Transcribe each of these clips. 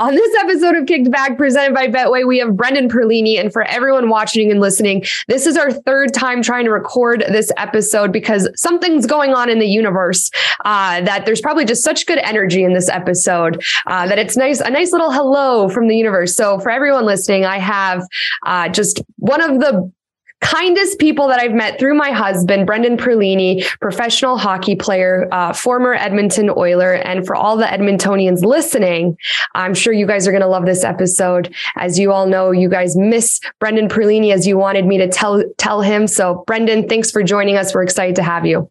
On this episode of Kicked Back presented by Betway, we have Brendan Perlini. And for everyone watching and listening, this is our third time trying to record this episode because something's going on in the universe uh, that there's probably just such good energy in this episode uh, that it's nice, a nice little hello from the universe. So for everyone listening, I have uh, just one of the kindest people that I've met through my husband, Brendan Perlini, professional hockey player, uh, former Edmonton Oiler. And for all the Edmontonians listening, I'm sure you guys are going to love this episode. As you all know, you guys miss Brendan Perlini as you wanted me to tell, tell him. So Brendan, thanks for joining us. We're excited to have you.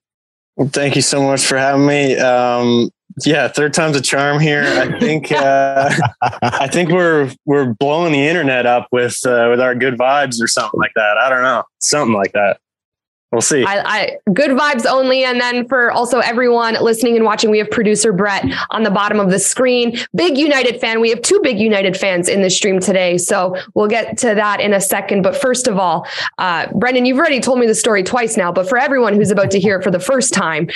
Well, thank you so much for having me. Um, yeah, third time's a charm here. I think uh, I think we're we're blowing the internet up with uh, with our good vibes or something like that. I don't know, something like that. We'll see. I, I, good vibes only. And then for also everyone listening and watching, we have producer Brett on the bottom of the screen. Big United fan. We have two big United fans in the stream today. So we'll get to that in a second. But first of all, uh, Brendan, you've already told me the story twice now, but for everyone who's about to hear it for the first time,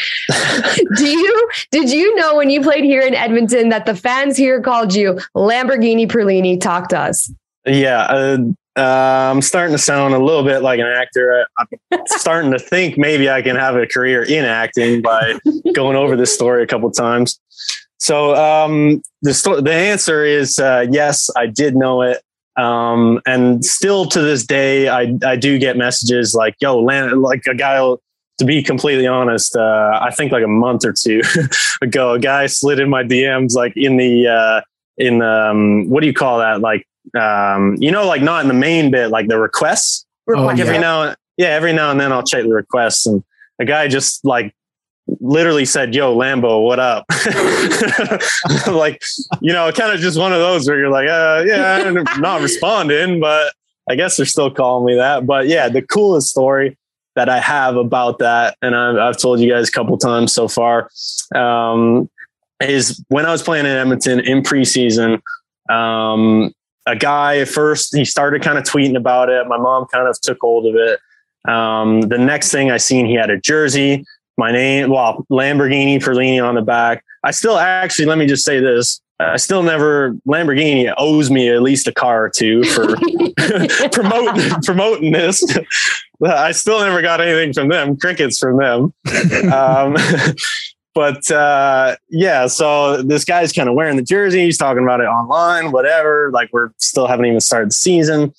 do you, did you know when you played here in Edmonton that the fans here called you Lamborghini Perlini? Talk to us. Yeah. Uh, uh, I'm starting to sound a little bit like an actor. I'm starting to think maybe I can have a career in acting by going over this story a couple times. So um, the sto- the answer is uh, yes, I did know it, um, and still to this day, I I do get messages like, "Yo, land like a guy." To be completely honest, uh, I think like a month or two ago, a guy slid in my DMs like in the uh, in um, what do you call that? Like um, you know, like not in the main bit, like the requests. Oh, like yeah. every now, yeah, every now and then I'll check the requests, and a guy just like literally said, "Yo, Lambo, what up?" like, you know, kind of just one of those where you're like, uh, "Yeah, I'm not responding," but I guess they're still calling me that. But yeah, the coolest story that I have about that, and I've, I've told you guys a couple times so far, um, is when I was playing in Edmonton in preseason. Um, a guy at first he started kind of tweeting about it. My mom kind of took hold of it. Um, the next thing I seen, he had a jersey, my name, well, Lamborghini for Perlini on the back. I still actually, let me just say this. I still never Lamborghini owes me at least a car or two for promoting promoting this. I still never got anything from them. Crickets from them. Um, but uh, yeah, so this guy's kind of wearing the jersey. He's talking about it online, whatever. Like we're still haven't even started the season.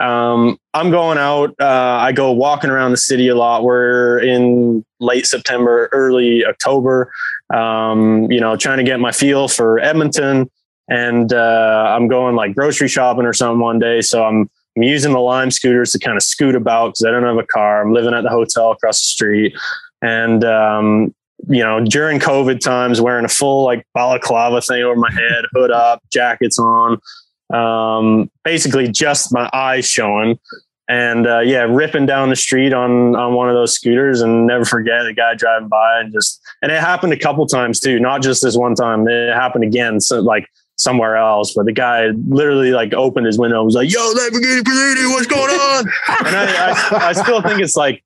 Um, I'm going out. Uh, I go walking around the city a lot. We're in late September, early October. Um, you know, trying to get my feel for Edmonton, and uh, I'm going like grocery shopping or something one day. So I'm I'm using the Lime scooters to kind of scoot about because I don't have a car. I'm living at the hotel across the street, and um, you know, during COVID times, wearing a full like balaclava thing over my head, hood up, jackets on, um, basically just my eyes showing. And uh, yeah, ripping down the street on on one of those scooters, and never forget the guy driving by, and just and it happened a couple times too, not just this one time. It happened again, so like somewhere else. But the guy literally like opened his window and was like, "Yo, Lamborghini what's going on?" and I, I, I still think it's like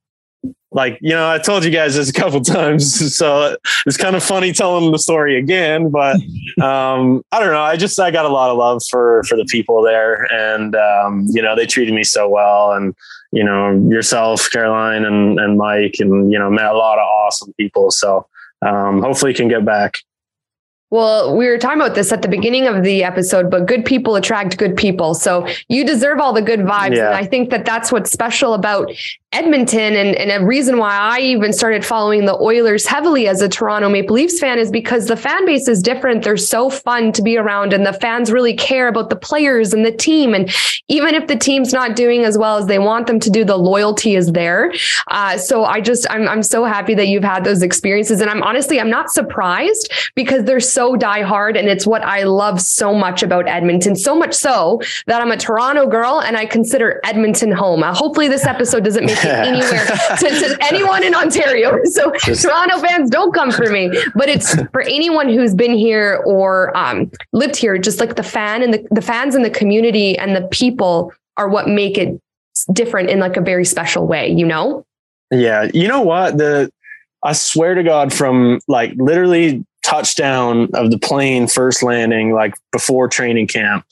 like you know i told you guys this a couple times so it's kind of funny telling the story again but um i don't know i just i got a lot of love for for the people there and um you know they treated me so well and you know yourself caroline and and mike and you know met a lot of awesome people so um hopefully can get back well, we were talking about this at the beginning of the episode, but good people attract good people. So you deserve all the good vibes. Yeah. And I think that that's what's special about Edmonton and, and a reason why I even started following the Oilers heavily as a Toronto Maple Leafs fan is because the fan base is different. They're so fun to be around and the fans really care about the players and the team. And even if the team's not doing as well as they want them to do, the loyalty is there. Uh, so I just, I'm, I'm so happy that you've had those experiences. And I'm honestly, I'm not surprised because they're so die hard. And it's what I love so much about Edmonton, so much so that I'm a Toronto girl and I consider Edmonton home. Uh, hopefully this episode doesn't make anywhere to, to, anyone in Ontario. So Just, Toronto fans don't come for me, but it's for anyone who's been here or um, lived here. Just like the fan and the, the fans and the community and the people are what make it different in like a very special way. You know? Yeah. You know what the I swear to God, from like literally touchdown of the plane first landing, like before training camp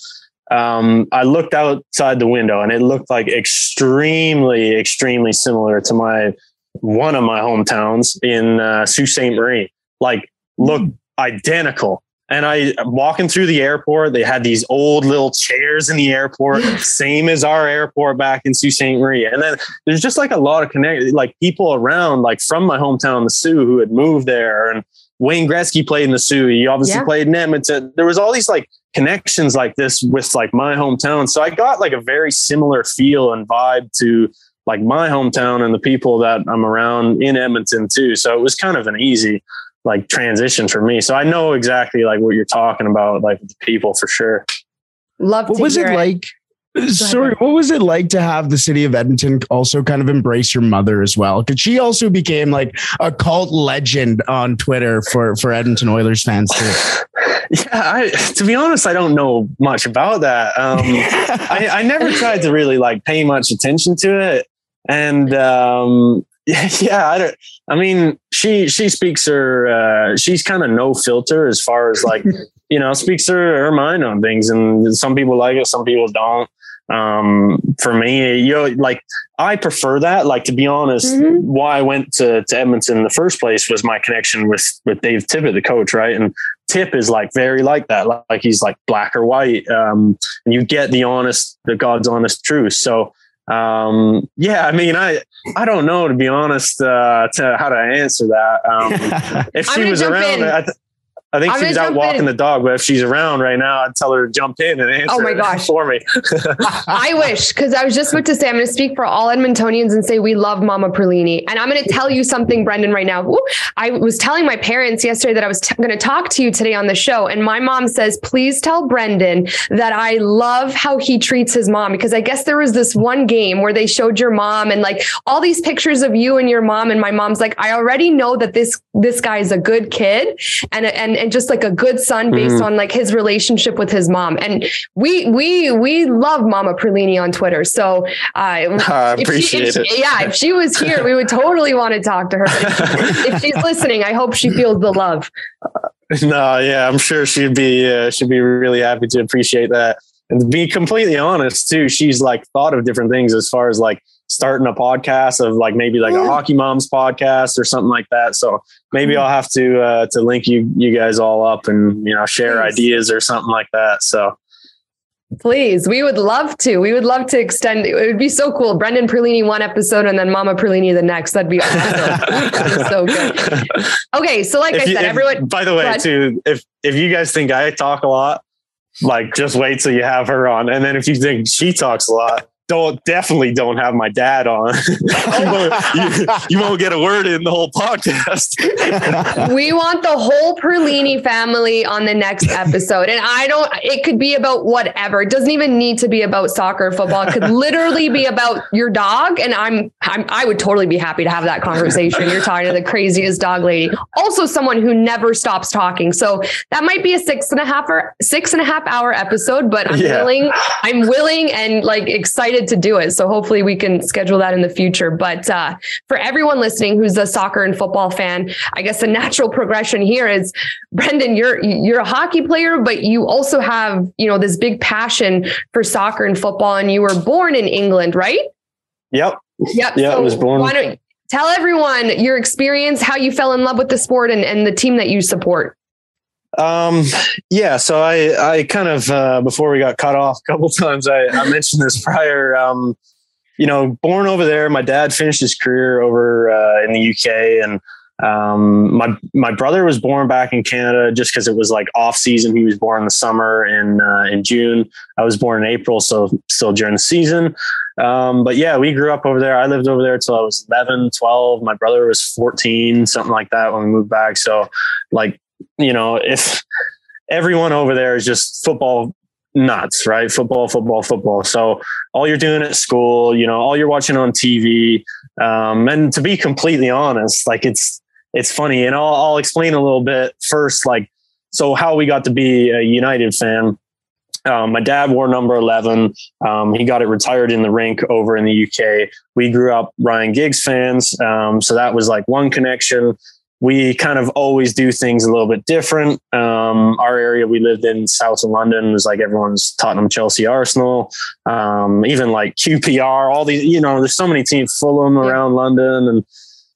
um, I looked outside the window and it looked like extremely, extremely similar to my one of my hometowns in uh, Sault Ste. Marie. Like, look mm. identical. And I walking through the airport, they had these old little chairs in the airport, same as our airport back in Sault Ste. Marie. And then there's just like a lot of connect, like people around, like from my hometown, the Soo, who had moved there. And Wayne Gretzky played in the Soo. He obviously yeah. played in Edmonton. There was all these like connections like this with like my hometown. So I got like a very similar feel and vibe to like my hometown and the people that I'm around in Edmonton too. So it was kind of an easy like transition for me. So I know exactly like what you're talking about, like the people for sure. Love. What was it, it like? Sorry, what was it like to have the city of Edmonton also kind of embrace your mother as well? Because she also became like a cult legend on Twitter for for Edmonton Oilers fans too. Yeah, I, to be honest, I don't know much about that. Um, I, I, never tried to really like pay much attention to it, and um, yeah, I don't. I mean, she she speaks her. Uh, she's kind of no filter as far as like you know speaks her her mind on things, and some people like it, some people don't um, for me, you know, like I prefer that. Like to be honest, mm-hmm. why I went to, to Edmonton in the first place was my connection with with Dave Tippett, the coach, right? And Tip is like very like that. Like he's like black or white, um, and you get the honest, the God's honest truth. So um, yeah, I mean, I I don't know to be honest uh, to how to answer that. Um, if she was around, I, th- I think I'm she's out walking in. the dog, but if she's around right now, I'd tell her to jump in and answer oh my gosh. for me. I wish, because I was just about to say, I'm going to speak for all Edmontonians and say we love Mama Perlini. And I'm going to tell you something, Brendan, right now. I was telling my parents yesterday that I was t- going to talk to you today on the show. And my mom says, please tell Brendan that I love how he treats his mom. Because I guess there was this one game where they showed your mom and like all these pictures of you and your mom. And my mom's like, I already know that this, this guy is a good kid. And, and, and just like a good son based mm-hmm. on like his relationship with his mom. And we we we love Mama Perlini on Twitter. So uh, I appreciate she, it. yeah, if she was here, we would totally want to talk to her. if she's listening, I hope she feels the love. No, yeah, I'm sure she'd be uh, she'd be really happy to appreciate that. And to be completely honest, too, she's like thought of different things as far as like starting a podcast of like maybe like a hockey moms podcast or something like that. So maybe I'll have to uh, to link you you guys all up and you know share Please. ideas or something like that. So Please, we would love to. We would love to extend. It would be so cool. Brendan Perlini one episode and then Mama Perlini the next. That'd be awesome. so good. Okay, so like if I you, said, if, everyone. By the way, too, if if you guys think I talk a lot, like just wait till you have her on, and then if you think she talks a lot, don't definitely don't have my dad on. you, won't, you, you, won't, get a word in the whole podcast. we want the whole Perlini family on the next episode. And I don't, it could be about whatever. It doesn't even need to be about soccer, or football. It could literally be about your dog. And I'm, I'm, I would totally be happy to have that conversation. You're talking to the craziest dog lady. Also someone who never stops talking. So that might be a six and a half or six and a half hour episode, but I'm yeah. willing, I'm willing and like excited excited to do it. So hopefully we can schedule that in the future. But uh, for everyone listening who's a soccer and football fan, I guess the natural progression here is Brendan, you're you're a hockey player, but you also have, you know, this big passion for soccer and football. And you were born in England, right? Yep. Yep. Yeah, so I was born. Why don't tell everyone your experience, how you fell in love with the sport and, and the team that you support? Um, yeah, so I, I kind of, uh, before we got cut off a couple times, I, I mentioned this prior, um, you know, born over there, my dad finished his career over, uh, in the UK and, um, my, my brother was born back in Canada just cause it was like off season. He was born in the summer in, uh, in June. I was born in April. So still during the season. Um, but yeah, we grew up over there. I lived over there till I was 11, 12. My brother was 14, something like that when we moved back. So like, you know, if everyone over there is just football nuts, right? Football, football, football. So all you're doing at school, you know, all you're watching on TV. Um, and to be completely honest, like it's, it's funny and I'll, I'll explain a little bit first, like, so how we got to be a United fan. Um, my dad wore number 11. Um, he got it retired in the rink over in the UK. We grew up Ryan Giggs fans. Um, so that was like one connection we kind of always do things a little bit different. Um, our area we lived in, south of London, was like everyone's Tottenham, Chelsea, Arsenal, um, even like QPR. All these, you know, there's so many teams, Fulham around London, and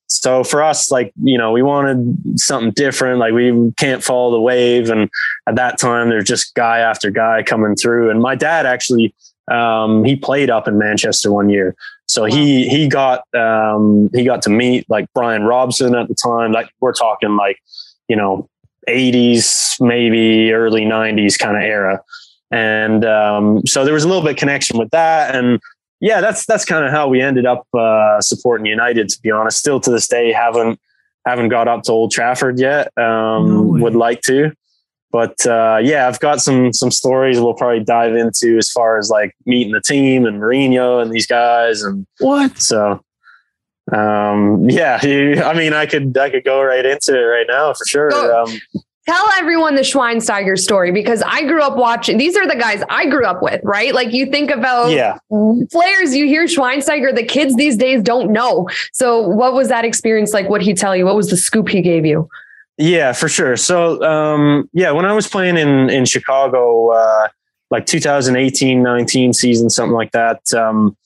so for us, like you know, we wanted something different. Like we can't follow the wave, and at that time, there's just guy after guy coming through. And my dad actually, um, he played up in Manchester one year. So he he got um, he got to meet like Brian Robson at the time. Like we're talking like you know 80s, maybe early 90s kind of era. And um, so there was a little bit connection with that. And yeah, that's that's kind of how we ended up uh, supporting United. To be honest, still to this day haven't haven't got up to Old Trafford yet. Um, no would like to, but uh, yeah, I've got some some stories we'll probably dive into as far as like meeting the team and Mourinho and these guys and what. So um, yeah, you, I mean, I could I could go right into it right now for sure. Um, Tell everyone the Schweinsteiger story because I grew up watching. These are the guys I grew up with, right? Like you think about yeah. players, you hear Schweinsteiger. The kids these days don't know. So, what was that experience like? What he tell you? What was the scoop he gave you? Yeah, for sure. So, um, yeah, when I was playing in in Chicago, uh, like 2018, 19 season, something like that. Um,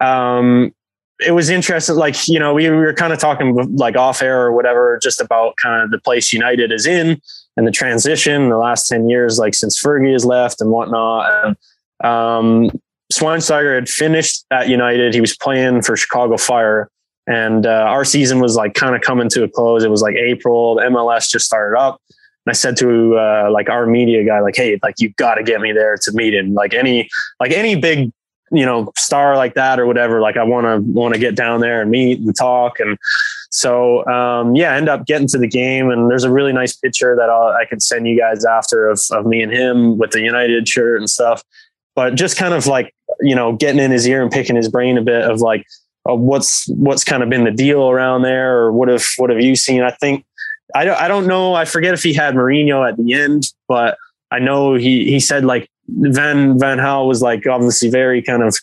um, it was interesting. Like, you know, we, we were kind of talking like off air or whatever, just about kind of the place United is in and the transition the last 10 years, like since Fergie has left and whatnot. Um, Schweinsteiger had finished at United. He was playing for Chicago Fire and uh, our season was like kind of coming to a close. It was like April. The MLS just started up. And I said to uh, like our media guy, like, hey, like you got to get me there to meet him. Like any like any big you know star like that or whatever. Like I want to want to get down there and meet and talk. And so um, yeah, end up getting to the game. And there's a really nice picture that I'll, I can send you guys after of of me and him with the United shirt and stuff. But just kind of like you know getting in his ear and picking his brain a bit of like uh, what's what's kind of been the deal around there, or what have what have you seen? I think I don't I don't know. I forget if he had Mourinho at the end, but I know he he said like Van Van Gaal was like obviously very kind of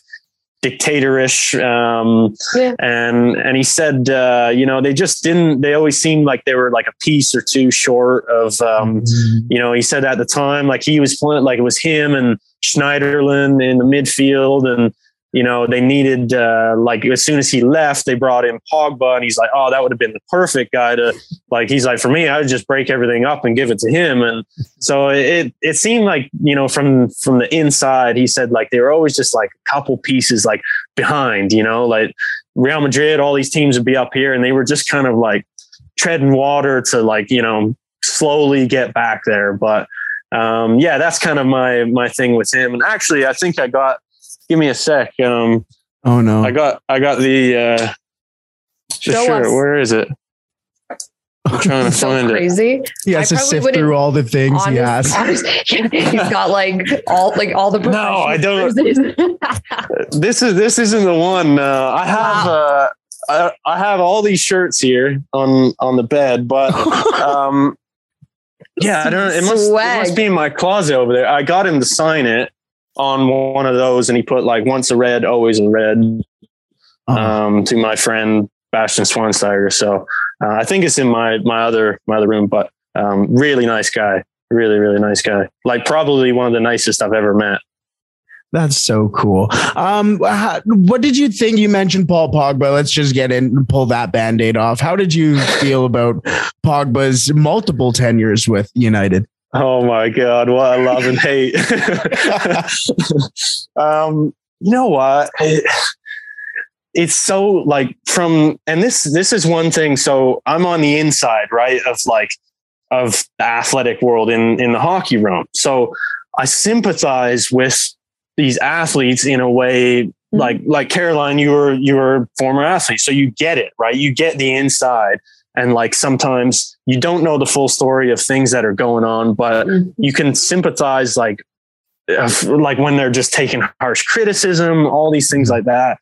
dictatorish um, yeah. and and he said uh, you know they just didn't they always seemed like they were like a piece or two short of um, mm-hmm. you know he said at the time like he was playing like it was him and Schneiderlin in the midfield and you know, they needed uh, like as soon as he left, they brought in Pogba, and he's like, oh, that would have been the perfect guy to like. He's like, for me, I would just break everything up and give it to him, and so it it seemed like you know from from the inside, he said like they were always just like a couple pieces like behind, you know, like Real Madrid, all these teams would be up here, and they were just kind of like treading water to like you know slowly get back there, but. Um, yeah, that's kind of my my thing with him. And actually, I think I got give me a sec. Um, oh no, I got I got the uh, the Show shirt. Us. Where is it? I'm trying to so find crazy. it. He has I to sift through all the things honest, he has. Honest, he's got like all like all the. No, I don't. this is this isn't the one. Uh, I have. Wow. Uh, I, I have all these shirts here on on the bed, but um, yeah, I don't. It must, it must be in my closet over there. I got him to sign it, on one of those and he put like once a red, always a red Oh. um, to my friend Bastian Schweinsteiger. So uh, I think it's in my my other my other room, but um, really nice guy, really really nice guy. Like probably one of the nicest I've ever met. That's so cool. Um, how, what did you think? You mentioned Paul Pogba. Let's just get in and pull that band aid off. How did you feel about Pogba's multiple tenures with United? Oh my god, what a love and hate. um, you know what? It- it's so like from and this this is one thing so i'm on the inside right of like of the athletic world in in the hockey realm so i sympathize with these athletes in a way like like caroline you were you were a former athlete so you get it right you get the inside and like sometimes you don't know the full story of things that are going on but Mhm. you can sympathize like like when they're just taking harsh criticism all these things like that.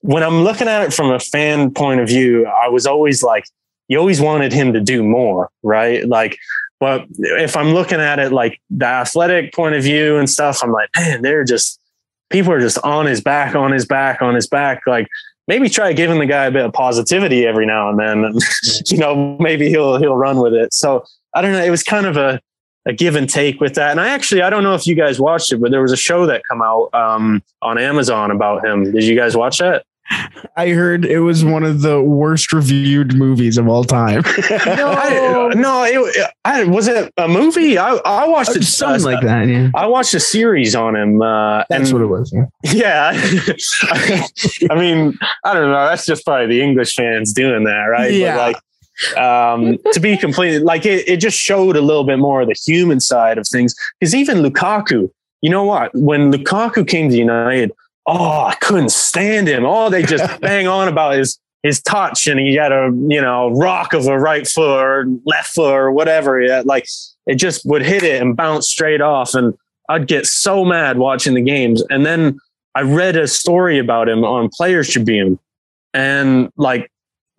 When i'm looking at it from a fan point of view i was always like you always wanted him to do more right? Like but if i'm looking at it like the athletic point of view and stuff i'm like man they're just people are just on his back on his back on his back. Like maybe try giving the guy a bit of positivity every now and then and you know maybe he'll he'll run with it. So i don't know it was kind of a a give and take with that. And i actually i don't know if you guys watched it but there was a show that come out um, on amazon about him. Did you guys watch that I heard it was one of the worst reviewed movies of all time. I, no it, I, was it a movie i, I watched it Something like that. Yeah. I watched a series on him. Uh, That's and what it was. Yeah. Yeah. I mean, I don't know. That's just probably the English fans doing that, right? Yeah. But like, um, to be completely like it, it just showed a little bit more of the human side of things. Because even Lukaku, you know what? When Lukaku came to United, oh, I couldn't stand him. All they just bang on about his his touch and he had a you know rock of a right foot or left foot or whatever. Yeah, like it just would hit it and bounce straight off. And I'd get so mad watching the games. And then I read a story about him on Players Tribune and like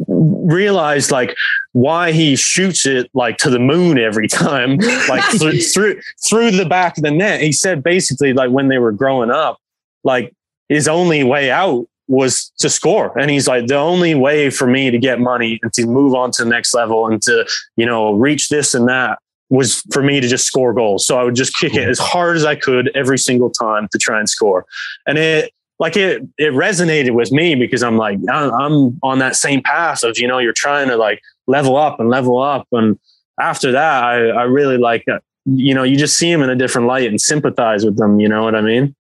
realized like why he shoots it like to the moon every time, like through, through through the back of the net. He said basically like when they were growing up, like his only way out was to score. And he's like, the only way for me to get money and to move on to the next level and to, you know, reach this and that was for me to just score goals. So I would just kick it as hard as I could every single time to try and score. And it, like it, it resonated with me because I'm like, I'm on that same path of, you know, you're trying to like level up and level up. And after that, I, I really like, uh, you know, you just see them in a different light and sympathize with them. You know what I mean?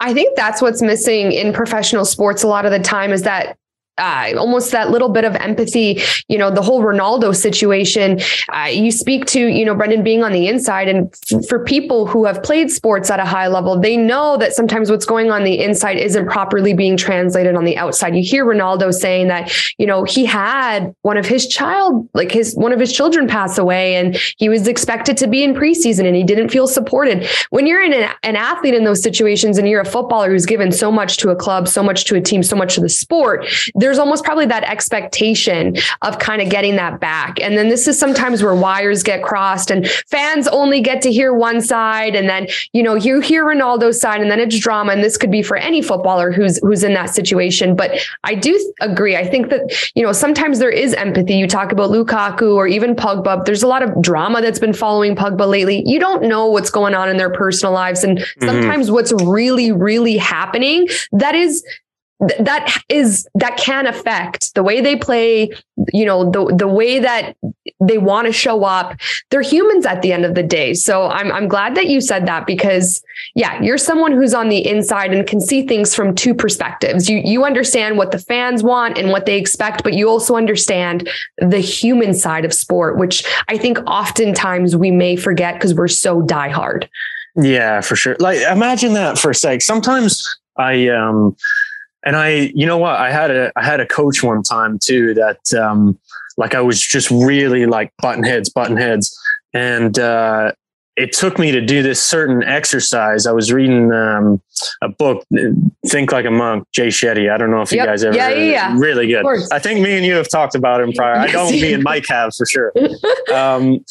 I think that's what's missing in professional sports a lot of the time is that uh, almost that little bit of empathy, you know, the whole Ronaldo situation. Uh, you speak to, you know, Brendan being on the inside, and f- for people who have played sports at a high level, they know that sometimes what's going on the inside isn't properly being translated on the outside. You hear Ronaldo saying that, you know, he had one of his child, like his one of his children pass away, and he was expected to be in preseason, and he didn't feel supported. When you're an, an athlete in those situations, and you're a footballer who's given so much to a club, so much to a team, so much to the sport, there's almost probably that expectation of kind of getting that back. And then this is sometimes where wires get crossed and fans only get to hear one side. And then, you know, you hear Ronaldo's side and then it's drama. And this could be for any footballer who's who's in that situation. But I do agree. I think that, you know, sometimes there is empathy. You talk about Lukaku or even Pogba. There's a lot of drama that's been following Pogba lately. You don't know what's going on in their personal lives. And mm-hmm. sometimes what's really, really happening that is th- that is that can affect the way they play you know the the way that they want to show up they're humans at the end of the day so i'm i'm glad that you said that because yeah you're someone who's on the inside and can see things from two perspectives you you understand what the fans want and what they expect but you also understand the human side of sport which i think oftentimes we may forget because we're so diehard Yeah, for sure. Like imagine that for a sec. Sometimes I um and I you know what? I had a I had a coach one time too that um like I was just really like button heads, button heads. And uh it took me to do this certain exercise. I was reading um, a book, Think Like a Monk, Jay Shetty. I don't know if you guys ever Yeah, yeah, yeah. really good. I think me and you have talked about him prior. I Yes. don't, me and Mike have for sure um,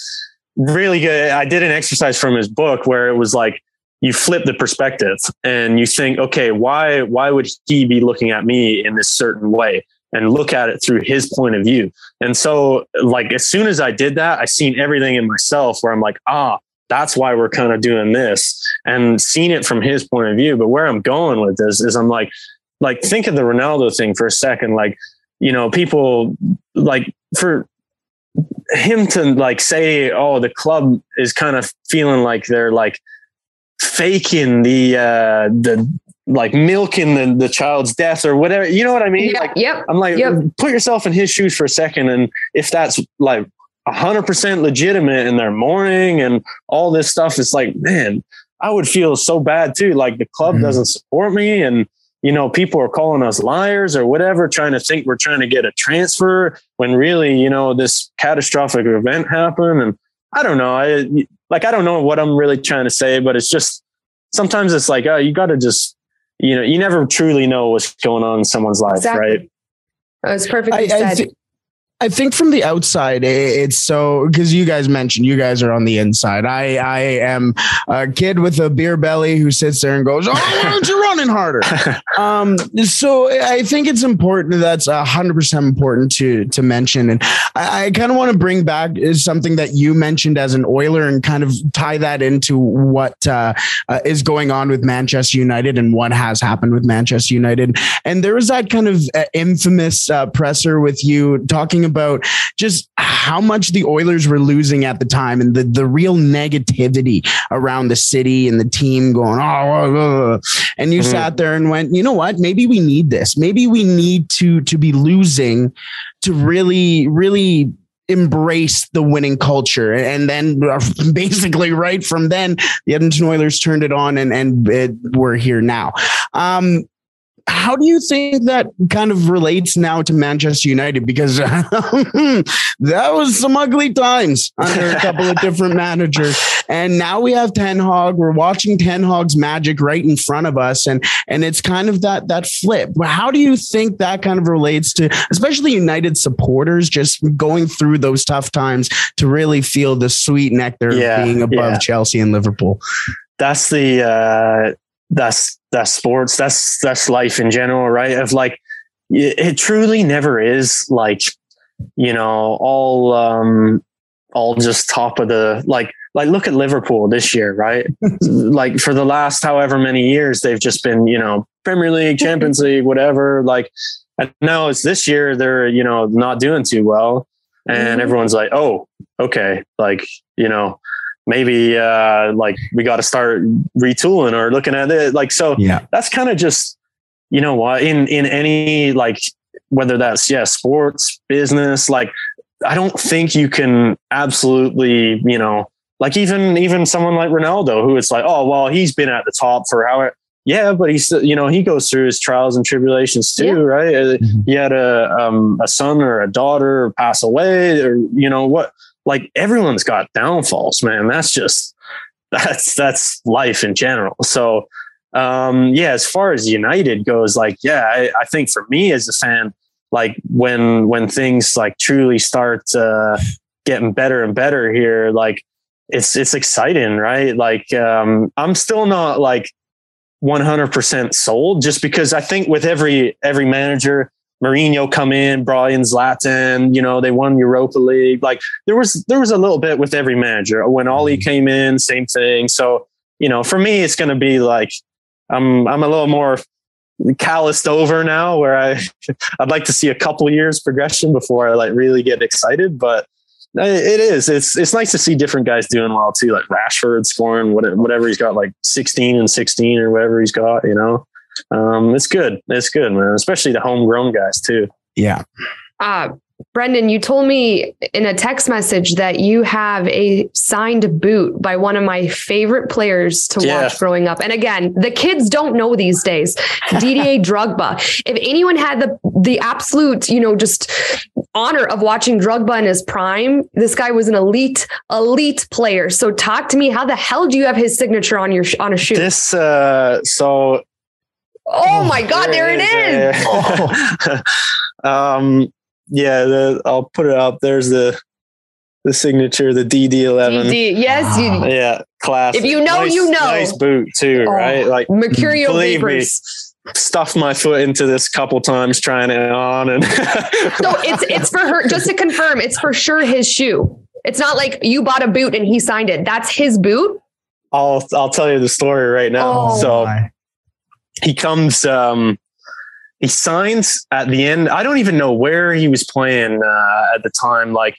really good. I did an exercise from his book where it was like you flip the perspective and you think, okay, why why would he be looking at me in this certain way? And look at it through his point of view. And so, like, as soon as I did that, I seen everything in myself where I'm like, ah, that's why we're kind of doing this and seeing it from his point of view. But where I'm going with this is I'm like, like, think of the Ronaldo thing for a second. Like, you know, people like for him to like say, oh, the club is kind of feeling like they're like faking the uh the like milking the, the child's death or whatever. You know what I mean? Yeah, like, yep. I'm like, Yep. put yourself in his shoes for a second. And if that's like hundred percent legitimate and they're mourning and all this stuff, it's like, man, I would feel so bad too. Like the club Mhm. doesn't support me and you know, people are calling us liars or whatever, trying to think we're trying to get a transfer when really, you know, this catastrophic event happened. And I don't know. I like, I don't know what I'm really trying to say, but it's just sometimes it's like, oh, you got to just, you know, you never truly know what's going on in someone's life, Exactly. right? That was perfectly I, I, said. I think from the outside, it's so because you guys mentioned you guys are on the inside. I I am a kid with a beer belly who sits there and goes, "Oh, why aren't you running harder?" um, so I think it's important. That's hundred percent important to to mention, and I, I kind of want to bring back is something that you mentioned as an Oiler and kind of tie that into what uh, uh, is going on with Manchester United and what has happened with Manchester United. And there was that kind of uh, infamous uh, presser with you talking about just how much the Oilers were losing at the time and the, the real negativity around the city and the team going, oh, oh, oh, oh." and you Mhm. sat there and went, you know what? Maybe we need this. Maybe we need to to be losing to really, really embrace the winning culture. And then basically right from then, the Edmonton Oilers turned it on and, and it, we're here now. Um, how do you think that kind of relates now to Manchester United? Because that was some ugly times under a couple of different managers. And now we have Ten Hag. We're watching Ten Hag's magic right in front of us. And and it's kind of that that flip. How do you think that kind of relates to especially United supporters just going through those tough times to really feel the sweet nectar Yeah, of being above yeah. Chelsea and Liverpool? that's the uh that's that's sports. That's that's life in general right? Of like it, truly never is like you know all um all just top of the like like look at liverpool this year right? Like for the last however many years they've just been you know premier league champions league whatever like and now it's this year they're you know not doing too well. And Mhm. everyone's like oh okay. Like you know maybe uh like we got to start retooling or looking at it like so Yeah. that's kind of just you know what in in any like whether that's yeah sports business like i don't think you can absolutely you know like even even someone like ronaldo who it's like oh well he's been at the top for how yeah but he's you know he goes through his trials and tribulations too Yeah. right Uh, Mhm. he had a um a son or a daughter pass away or you know what like everyone's got downfalls man. That's just that's that's life in general. So um yeah as far as united goes like yeah I, I think for me as a fan like when when things like truly start uh getting better and better here like it's it's exciting right? Like um i'm still not like 100% sold just because i think with every every manager Mourinho come in, Brian Zlatan, you know, they won Europa League. Like there was there was a little bit with every manager. When Ole mm-hmm. came in, same thing. So, you know, for me it's gonna be like I'm I'm a little more calloused over now where I I'd like to see a couple years progression before I like really get excited. But it is. It's it's nice to see different guys doing well too, like Rashford scoring what- whatever he's got, like 16 and 16 or whatever he's got, you know. Um, it's good. It's good, man. Especially the homegrown guys too. Yeah. Uh, Brendan, you told me in a text message that you have a signed boot by one of my favorite players to Yeah. watch growing up. And again, the kids don't know these days. Didier Drogba. If anyone had the the absolute, you know, just honor of watching Drogba in his prime, this guy was an elite, elite player. So talk to me. How the hell do you have his signature on your on a shoe? This uh so oh my God, there it is. is. um yeah, the, I'll put it up. There's the the signature, the DD11. DD, yes, you, Yeah, class. If you know, nice, you know. Nice boot too, Oh, right? Like Mercurial believe me, vapors. stuffed my foot into this couple times trying it on, and So it's it's for her. Just to confirm, it's for sure his shoe. It's not like you bought a boot and he signed it. That's his boot. I'll I'll tell you the story right now. Oh, so. He comes um he signs at the end. I don't even know where he was playing uh, at the time. Like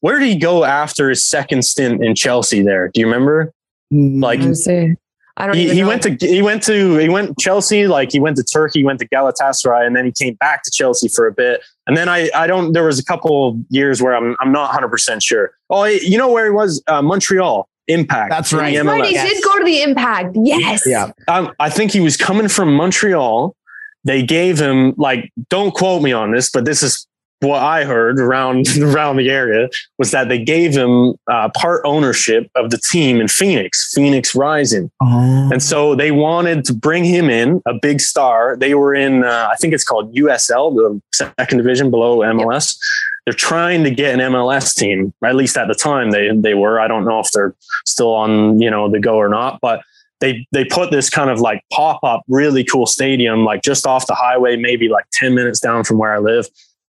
where did he go after his second stint in chelsea there? Do you remember? Like me see. I don't he, he went to he went to he went chelsea like he went to turkey he went to galatasaray and then he came back to chelsea for a bit. And then i i don't there was a couple years where i'm i'm not 100% sure. Oh you know where he was? Uh, montreal impact That's right. That's right. He MLS. did go to the impact. Yes. Yeah. um, I think he was coming from Montreal. They gave him like, don't quote me on this, but this is what I heard around around the area was that they gave him uh, part ownership of the team in Phoenix, Phoenix Rising, Oh. and so they wanted to bring him in, a big star. They were in, uh, I think it's called USL, the second division below MLS. They're trying to get an MLS team, at least at the time they they were. I don't know if they're still on, you know, the go or not, but they they put this kind of like pop up, really cool stadium, like just off the highway, maybe like ten minutes down from where I live.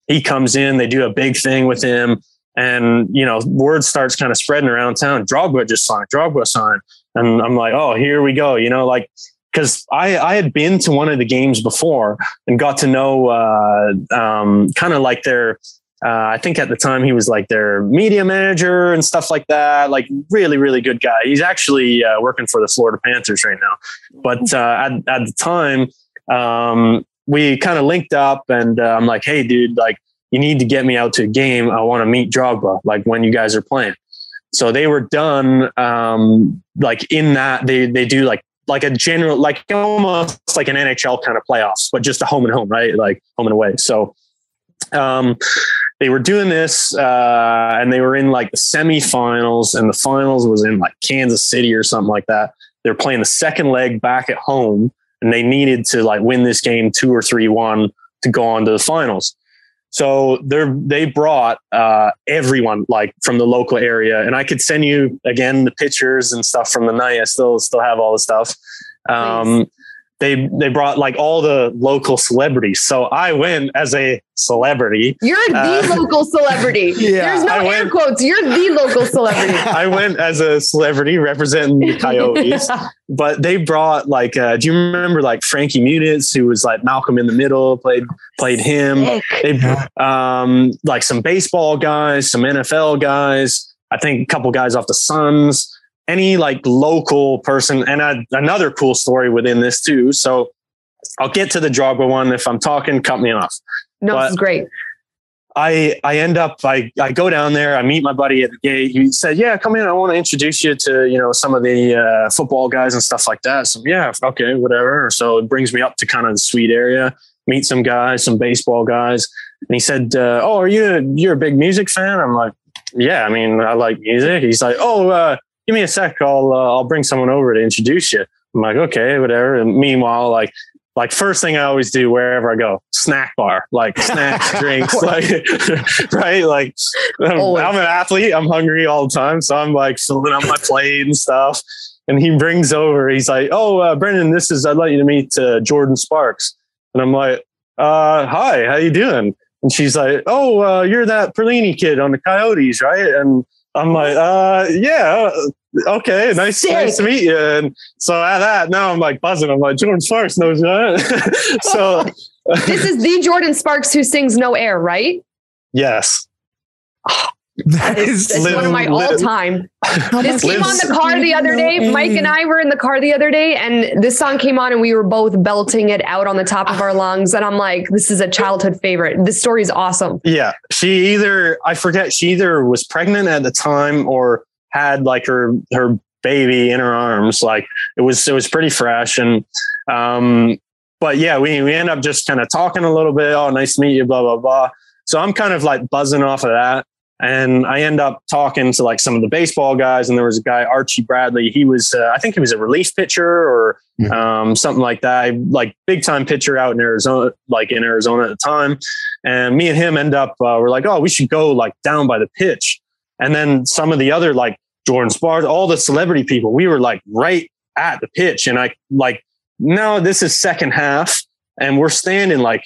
He comes in, they do a big thing with him, and you know, word starts kind of spreading around town. Drogba just signed, Drogba signed, and I'm like, oh, here we go, you know, like because I I had been to one of the games before and got to know uh, um, kind of like their. Uh, I think at the time he was like their media manager and stuff like that. Like really, really good guy. He's actually uh, working for the Florida Panthers right now. But uh, at at the time, um, we kind of linked up, and uh, I'm like, "Hey, dude, like you need to get me out to a game. I want to meet Drogba. Like when you guys are playing." So they were done. Um, like in that they they do like like a general like almost like an NHL kind of playoffs, but just a home and home, right? Like home and away. So um, they were doing this, uh, and they were in like the semifinals, and the finals was in like Kansas City or something like that. They're playing the second leg back at home, and they needed to like win this game two or three one to go on to the finals. So they're they brought uh, everyone like from the local area, and I could send you again the pictures and stuff from the night. I still still have all the stuff. Um, they they brought like all the local celebrities. So I went as a celebrity. You're the Uh, local celebrity. Yeah, There's no I air went- quotes. You're the local celebrity. I went as a celebrity representing the Coyotes, but they brought like, uh, do you remember like Frankie Muniz, who was like Malcolm in the Middle, played played him. Sick. They um, like some baseball guys, some NFL guys. I think a couple guys off the Suns. Any like local person, and I, another cool story within this too. So I'll get to the Drogba one. If I'm talking, cut me off. No, this is great. I I end up I I go down there. I meet my buddy at the gate. He said, "Yeah, come in. I want to introduce you to you know some of the uh, football guys and stuff like that." So yeah, okay, whatever. So it brings me up to kind of the suite area, meet some guys, some baseball guys, and he said, uh, "Oh, are you you're a big music fan?" I'm like, "Yeah, I mean, I like music." He's like, "Oh, uh, give me a sec. I'll uh, I'll bring someone over to introduce you." I'm like, "Okay, whatever." And meanwhile, like like first thing I always do wherever I go, snack bar, like snacks, drinks, like right. Like I'm, I'm an athlete. I'm hungry all the time, so I'm like filling up my plate and stuff. And he brings over. He's like, "Oh, uh, Brendan, this is. I'd like you to meet uh, Jordin Sparks." And I'm like, uh, "Hi, how you doing?" And she's like, "Oh, uh, you're that Perlini kid on the Coyotes, right?" And I'm like, uh, "Yeah." Okay, nice, nice to meet you. And so at that, now I'm like buzzing. I'm like, Jordin Sparks knows that. so This is the Jordin Sparks who sings No Air, right? yes, ah, That is It's Live- one of my all time. This came on the car the other day. Mike and I were in the car the other day, and this song came on, and we were both belting it out on the top of our lungs. And I'm like, this is a childhood favorite. This story is awesome. Yeah, she either I forget she either was pregnant at the time or had like her her baby in her arms. Like it was it was pretty fresh and um but yeah, we we end up just kind of talking a little bit. Oh, nice to meet you, blah blah blah. So I'm kind of like buzzing off of that. And I end up talking to like some of the baseball guys, and there was a guy Archie Bradley. He was, uh, I think he was a relief pitcher or Mhm. um, something like that, like big time pitcher out in Arizona, like in Arizona at the time. And me and him end up, uh, we're like, oh, we should go like down by the pitch. And then some of the other like Jordin Sparks, all the celebrity people, we were like right at the pitch. And I like, no, this is second half. And we're standing like,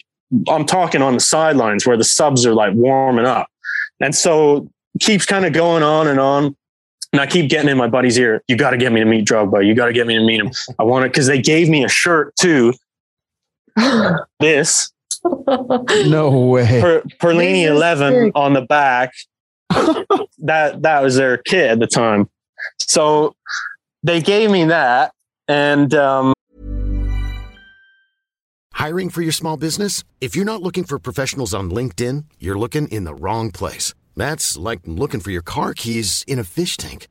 I'm talking on the sidelines where the subs are like warming up. And so keeps kind of going on and on. And I keep getting in my buddy's ear, you got to get me to meet Drogba. You got to get me to meet him. I want it because they gave me a shirt too. this. no way. Per, Perlini 11 on the back. that that was their kit at the time. So they gave me that. And um, hiring for your small business? If you're not looking for professionals on LinkedIn, you're looking in the wrong place. That's like looking for your car keys in a fish tank.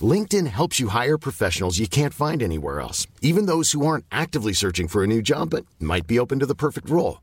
LinkedIn helps you hire professionals you can't find anywhere else, even those who aren't actively searching for a new job but might be open to the perfect role.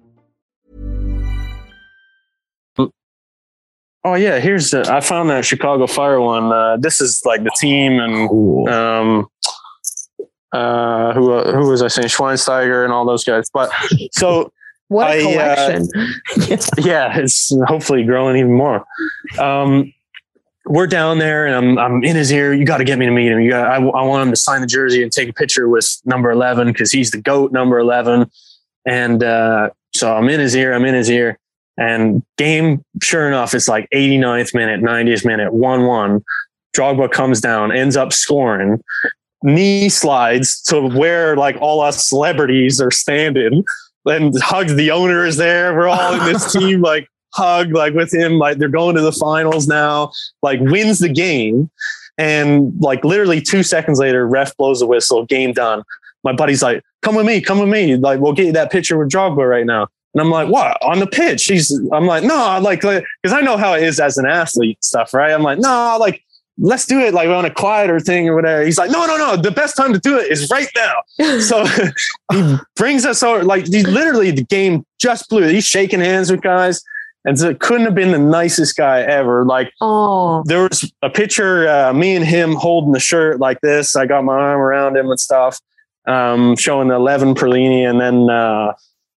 Oh yeah, here's the. I found that Chicago Fire one. Uh, this is like the team and Cool. um, uh, who uh, who was I saying Schweinsteiger and all those guys. But so What a I, uh, collection. yeah, it's hopefully growing even more. Um, we're down there, and I'm I'm in his ear. You got to get me to meet him. You got. I, I want him to sign the jersey and take a picture with number eleven because he's the goat, number eleven. And uh, so I'm in his ear. I'm in his ear. And game, sure enough, it's like 89th minute, 90th minute, one one. Drogba comes down, ends up scoring. Knee slides to where like all us celebrities are standing, and hugs the owner is there. We're all in this team like hug like with him. Like they're going to the finals now. Like wins the game, and like literally two seconds later, ref blows the whistle. Game done. My buddy's like, "Come with me, come with me. Like we'll get you that picture with Drogba right now." And I'm like, what on the pitch? He's, I'm like, no, like, because I know how it is as an athlete stuff, right? I'm like, no, like, let's do it like on a quieter thing or whatever. He's like, no, no, no. The best time to do it is right now. So he brings us over. Like, he, literally, the game just blew. He's shaking hands with guys, and so it couldn't have been the nicest guy ever. Like, Oh, there was a picture, uh, me and him holding the shirt like this. I got my arm around him and stuff, um, showing the 11 Perlini. And then, uh,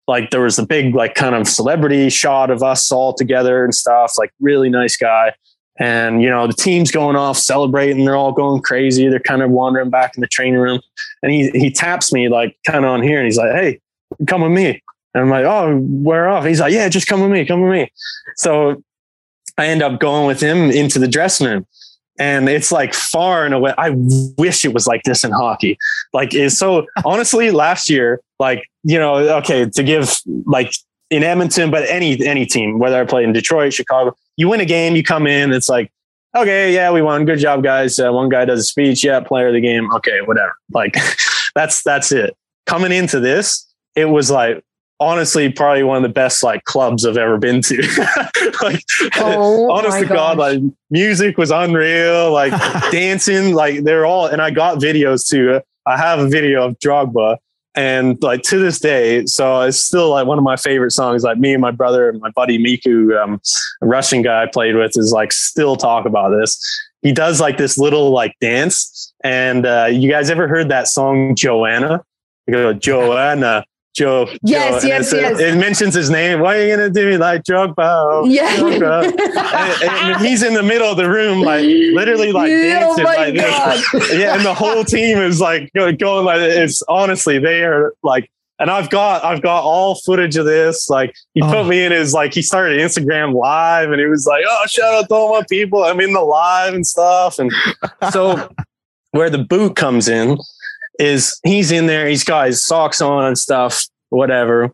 like, there was a big, like, kind of celebrity shot of us all together and stuff. Like, really nice guy. And, you know, the team's going off celebrating. They're all going crazy. They're kind of wandering back in the training room. And he, he taps me, like, kind of on here. And he's like, hey, come with me. And I'm like, oh, where off? He's like, yeah, just come with me. Come with me. So I end up going with him into the dressing room. And it's like far and away. I wish it was like this in hockey. Like it's so honestly, last year, like, you know, okay, to give like in Edmonton, but any any team, whether I play in Detroit, Chicago, you win a game, you come in, it's like, okay, yeah, we won. Good job, guys. Uh, one guy does a speech, yeah, player of the game. Okay, whatever. Like that's that's it. Coming into this, it was like honestly probably one of the best like clubs I've ever been to. like Oh, honest to God, gosh. like music was unreal, like dancing, like they're all and I got videos too. I have a video of Drogba and like to this day, so it's still like one of my favorite songs. Like me and my brother and my buddy Miku, um, a Russian guy I played with, is like still talk about this. He does like this little like dance. And uh, you guys ever heard that song Joanna? Go, Joanna. Joe. Yes, Joe. yes, it, yes. It mentions his name. Why are you gonna do me like Drogba? Oh, yeah. Drogba. and, and he's in the middle of the room, like literally like Oh dancing my like God. this. Yeah, and the whole team is like going like it's honestly they are like and I've got I've got all footage of this. Like he Oh. put me in his like he started Instagram live and he was like, Oh, shout out to all my people. I'm in the live and stuff. And so where the boot comes in is he's in there, he's got his socks on and stuff, whatever.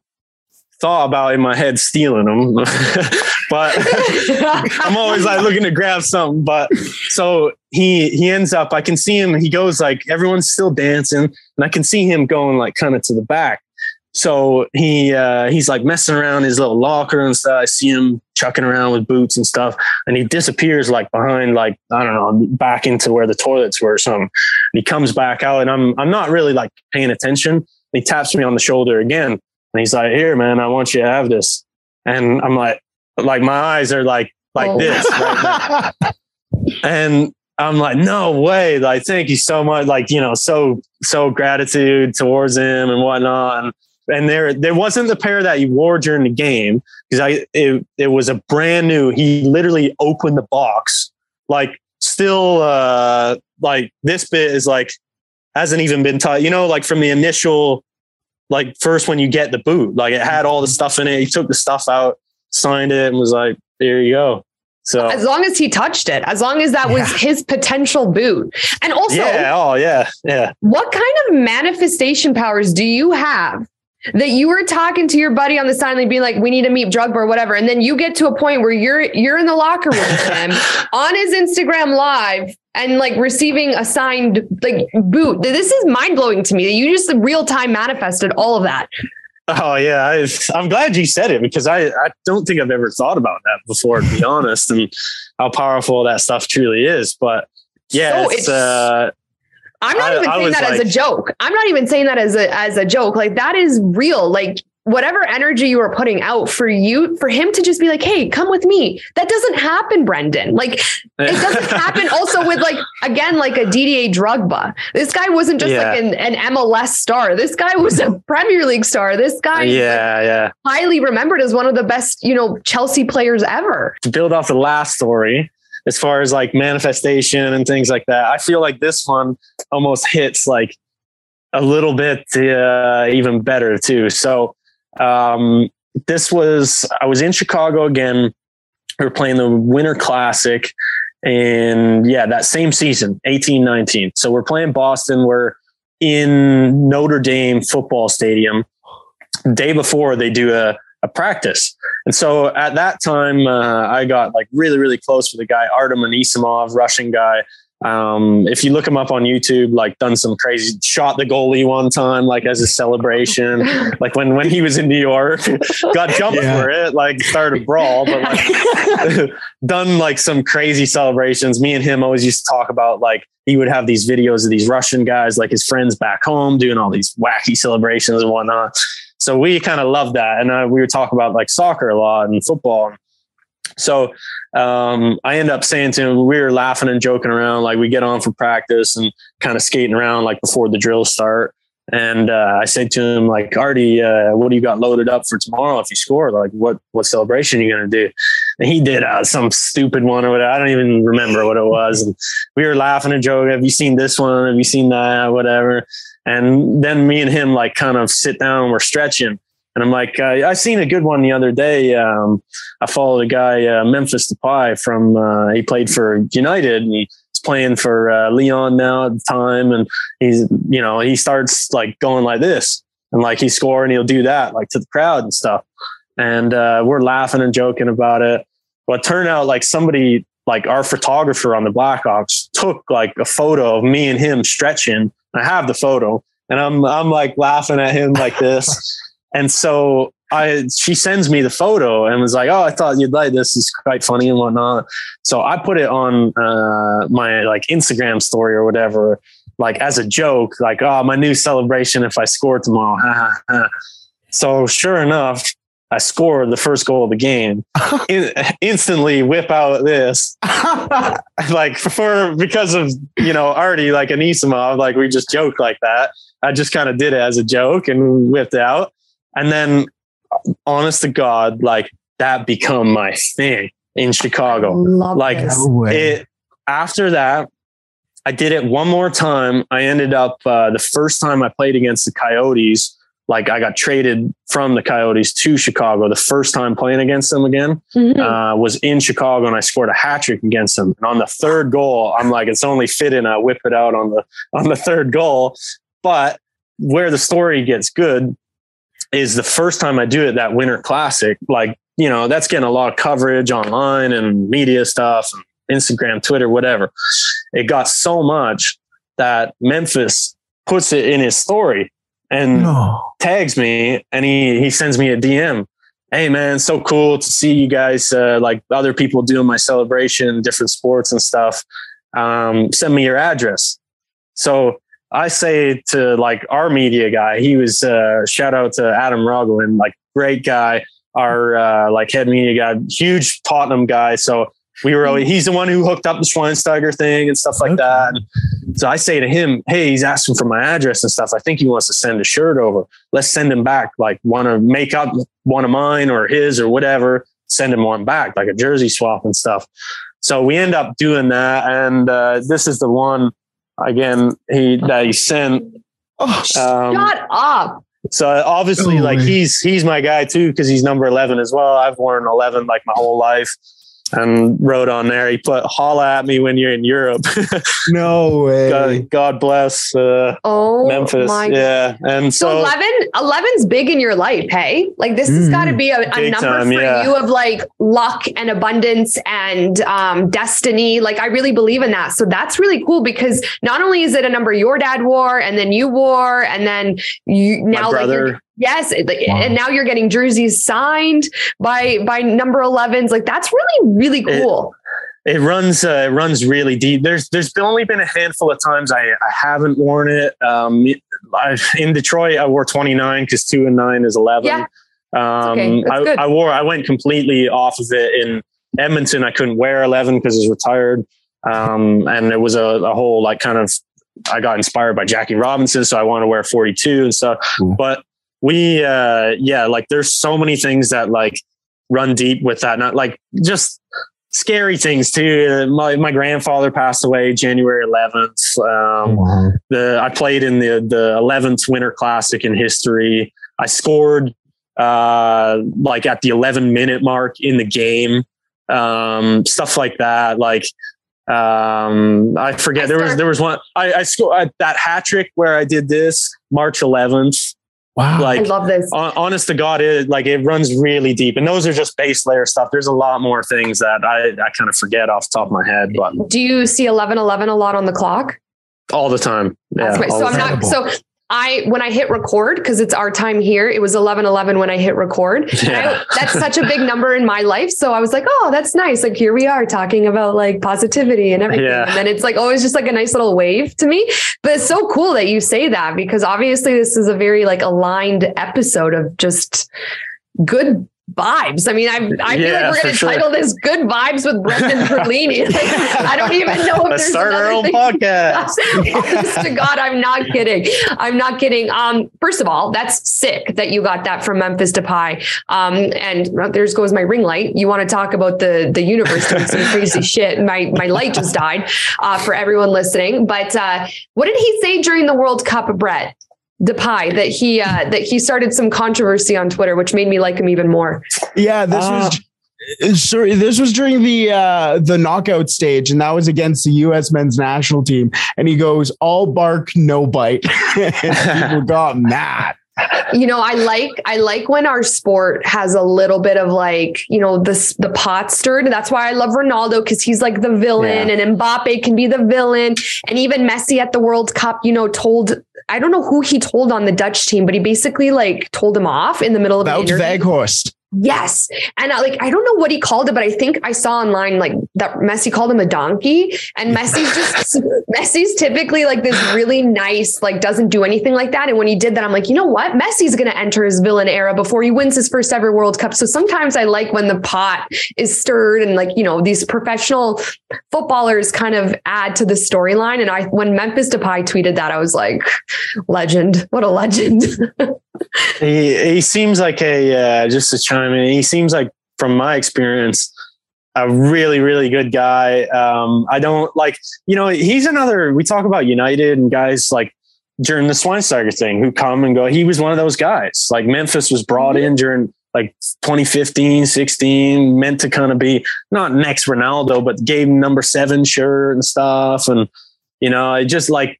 Thought about in my head stealing them, but I'm always like looking to grab something. But so he he ends up, I can see him, he goes like everyone's still dancing, and I can see him going like kind of to the back. So he uh he's like messing around his little locker and stuff. I see him chucking around with boots and stuff, and he disappears like behind like I don't know, back into where the toilets were or something. And he comes back out, and I'm I'm not really like paying attention. He taps me on the shoulder again, and he's like, "Here, man, I want you to have this." And I'm like, like my eyes are like like Oh. this right and I'm like, no way. Like, thank you so much. Like, you know, so, so gratitude towards him and whatnot. And, and there, there wasn't the pair that he wore during the game because I, it, it was a brand new, he literally opened the box, like still, uh, like this bit is like, hasn't even been taught, you know, like from the initial, like first when you get the boot, like it had all the stuff in it. He took the stuff out, signed it and was like, there you go. So as long as he touched it, as long as that was his potential boot. And also, yeah, oh yeah, yeah. what kind of manifestation powers do you have that you were talking to your buddy on the side and being like, we need to meet Drogba or whatever. And then you get to a point where you're you're in the locker room with him on his Instagram live and like receiving a signed like boot. This is mind blowing to me that you just real time manifested all of that. Oh yeah, I, I'm glad you said it because I, I don't think I've ever thought about that before, to be honest, and how powerful that stuff truly is. But yeah, So it's, it's- uh, I'm not I- even saying that as a joke. I'm not even saying that as a as a joke. Like that is real. Like whatever energy you were putting out for you, for him to just be like, "Hey, come with me." That doesn't happen, Brendan. Like it doesn't happen. Also with like again, like a Didier Drogba. This guy wasn't just Yeah. like an, an MLS star. This guy was a Premier League star. This guy, is, like, yeah, yeah. highly remembered as one of the best, you know, Chelsea players ever. To build off the last story, as far as like manifestation and things like that, I feel like this one almost hits like a little bit uh, even better too. So um, this was I was in Chicago again. We were playing the Winter Classic, and yeah, that same season, eighteen nineteen. So we're playing Boston. We're in Notre Dame football stadium. Day before they do a, a practice. And so at that time, uh, I got like really, really close with a guy, Artem Anisimov, Russian guy. Um, if you look him up on YouTube, like done some crazy, shot the goalie one time, like as a celebration, like when when he was in New York, got jumped Yeah. for it, like started a brawl, but like done like some crazy celebrations. Me and him always used to talk about like he would have these videos of these Russian guys, like his friends back home, doing all these wacky celebrations and whatnot. So we kind of loved that, and uh, we would talk about like soccer a lot and football. So um, I end up saying to him, we were laughing and joking around, like we get on for practice and kind of skating around like before the drills start. And uh, I said to him, like, Artie, uh, what do you got loaded up for tomorrow if you score? Like, what what celebration are you going to do? He did uh, some stupid one or whatever. I don't even remember what it was. And we were laughing and joking. Have you seen this one? Have you seen that? Whatever. And then me and him like kind of sit down and we're stretching. And I'm like, uh, I seen a good one the other day. Um, I followed a guy, uh, Memphis Depay from, uh, he played for United and he's playing for uh, Leon now at the time. And he's, you know, he starts like going like this and like he score and he'll do that like to the crowd and stuff. And uh, we're laughing and joking about it. But it turned out like somebody, like our photographer on the Blackhawks took like a photo of me and him stretching. I have the photo and I'm, I'm like laughing at him like this. And so I, she sends me the photo and was like, "Oh, I thought you'd like this. is quite funny and whatnot." So I put it on uh, my like Instagram story or whatever, like as a joke, like, "Oh, my new celebration if I score tomorrow." So sure enough, I scored the first goal of the game. In, instantly, whip out this, like for because of you know Artie like Anisimov, like we just joke like that. I just kind of did it as a joke and whipped out. And then, honest to God, like that become my thing in Chicago. Love like this. No way. it after that i did it one more time i ended up uh, the first time i played against the coyotes like i got traded from the coyotes to chicago. The first time playing against them again Mhm. uh, was in chicago and i scored a hat trick against them. And on the third goal i'm like it's only fitting i whip it out on the on the third goal. But where the story gets good is the first time i do it that winter classic like you know that's getting a lot of coverage online and media stuff and instagram twitter whatever. It got so much that memphis puts it in his story and no. tags me and he he sends me a DM. Hey man, so cool to see you guys uh, like other people doing my celebration, different sports and stuff. Um, send me your address. So I say to like our media guy, he was uh, shout out to Adam Rogowin, like great guy, our uh, like head media guy, huge Tottenham guy. So we were always, he's the one who hooked up the Schweinsteiger thing and stuff like Okay. that. And so I say to him, Hey, he's asking for my address and stuff. I think he wants to send a shirt over. Let's send him back. Like want to make up one of mine or his or whatever. Send him one back, like a jersey swap and stuff. So we end up doing that. And uh, this is the one again, he, that he sent. Oh, Um, Shut up. so obviously, No like way. he's he's my guy too because he's number eleven as well. I've worn eleven like my whole life, and wrote on there. He put "Holla at me when you're in Europe." no way. God, God bless uh, Oh Memphis. my Yeah, and So, so, 11, 11's big in your life, hey? Like this has Mm. got to be a, a number time, for yeah. you of like luck and abundance and um, destiny. Like I really believe in that. So that's really cool because not only is it a number your dad wore and then you wore and then you my now like you're- brother. Yes, Wow. and now you're getting jerseys signed by by number 11s. Like that's really really cool. It runs. Uh, it runs really deep. There's there's only been a handful of times I, I haven't worn it. Um, I, in Detroit, I wore 29 because two and nine is 11. Yeah. Um, okay. I, good. I wore. I went completely off of it in Edmonton. I couldn't wear 11 because I was retired. Um, and it was a, a whole like kind of. I got inspired by Jackie Robinson, so I want to wear 42 and stuff. Cool. But we, uh, yeah, like there's so many things that like run deep with that. Not like just scary things too. My my grandfather passed away January 11th. Um, Wow. the I played in the the 11th Winter Classic in history. I scored uh, like at the 11 minute mark in the game. Um, stuff like that. Like um, I forget I there was there was one I, I scored that hat trick where I did this March 11th. Wow. I love this. honest to God, it like it runs really deep, and those are just base layer stuff. There's a lot more things that I I kind of forget off the top of my head, but Do you see 11 11 a lot on the clock? all the time. Yeah, That's great. So I'm not. So I when I hit record because it's our time here. It was 11 11 when I hit record. And I- that's such a big number in my life. So I was like, oh, that's nice. Like here we are talking about like positivity and everything. Yeah. And then it's like always just like a nice little wave to me. But it's so cool that you say that because obviously this is a very like aligned episode of just good vibes. I mean, I I feel Yeah, like we're going to sure. title this "Good Vibes with Brendan Perlini." Like, I don't even know if Let's there's start our own thing- podcast. Honest to God, I'm not kidding. I'm not kidding. Um, first of all, that's sick that you got that from Memphis Depay. Um, and there's goes my ring light. You want to talk about the the universe doing some crazy shit? My my light just died. Uh, for everyone listening, but uh, what did he say during the World Cup, Brett? Depay that he uh, that he started some controversy on Twitter, which made me like him even more. Yeah, this Ah. was sorry. This was during the uh, the knockout stage, and that was against the U.S. men's national team. And he goes, "All bark, no bite." and people got mad. You know i like i like when our sport has a little bit of like you know this the pot stirred. That's why i love ronaldo because he's like the villain and mbappe can be the villain. And even messi at the world cup you know told i don't know who he told on the dutch team but he basically like told him off in the middle of Wout the interview. Yes. And I, like, I don't know what he called it, but I think I saw online like that Messi called him a donkey. And Messi's just, Messi's typically like this really nice, like doesn't do anything like that. And when he did that, I'm like, you know what? Messi's going to enter his villain era before he wins his first ever World Cup. So sometimes I like when the pot is stirred and like, you know, these professional footballers kind of add to the storyline. And I, when Memphis Depay tweeted that, I was like, legend. What a legend. he he seems like a uh, just to chime in. He seems like, from my experience, a really really good guy. Um, I don't like you know he's another. We talk about United and guys like during the Schweinsteiger thing who come and go. He was one of those guys. Like Memphis was brought in during like 2015, 16, meant to kind of be not next Ronaldo, but gave number seven shirt and stuff. And, you know, I just like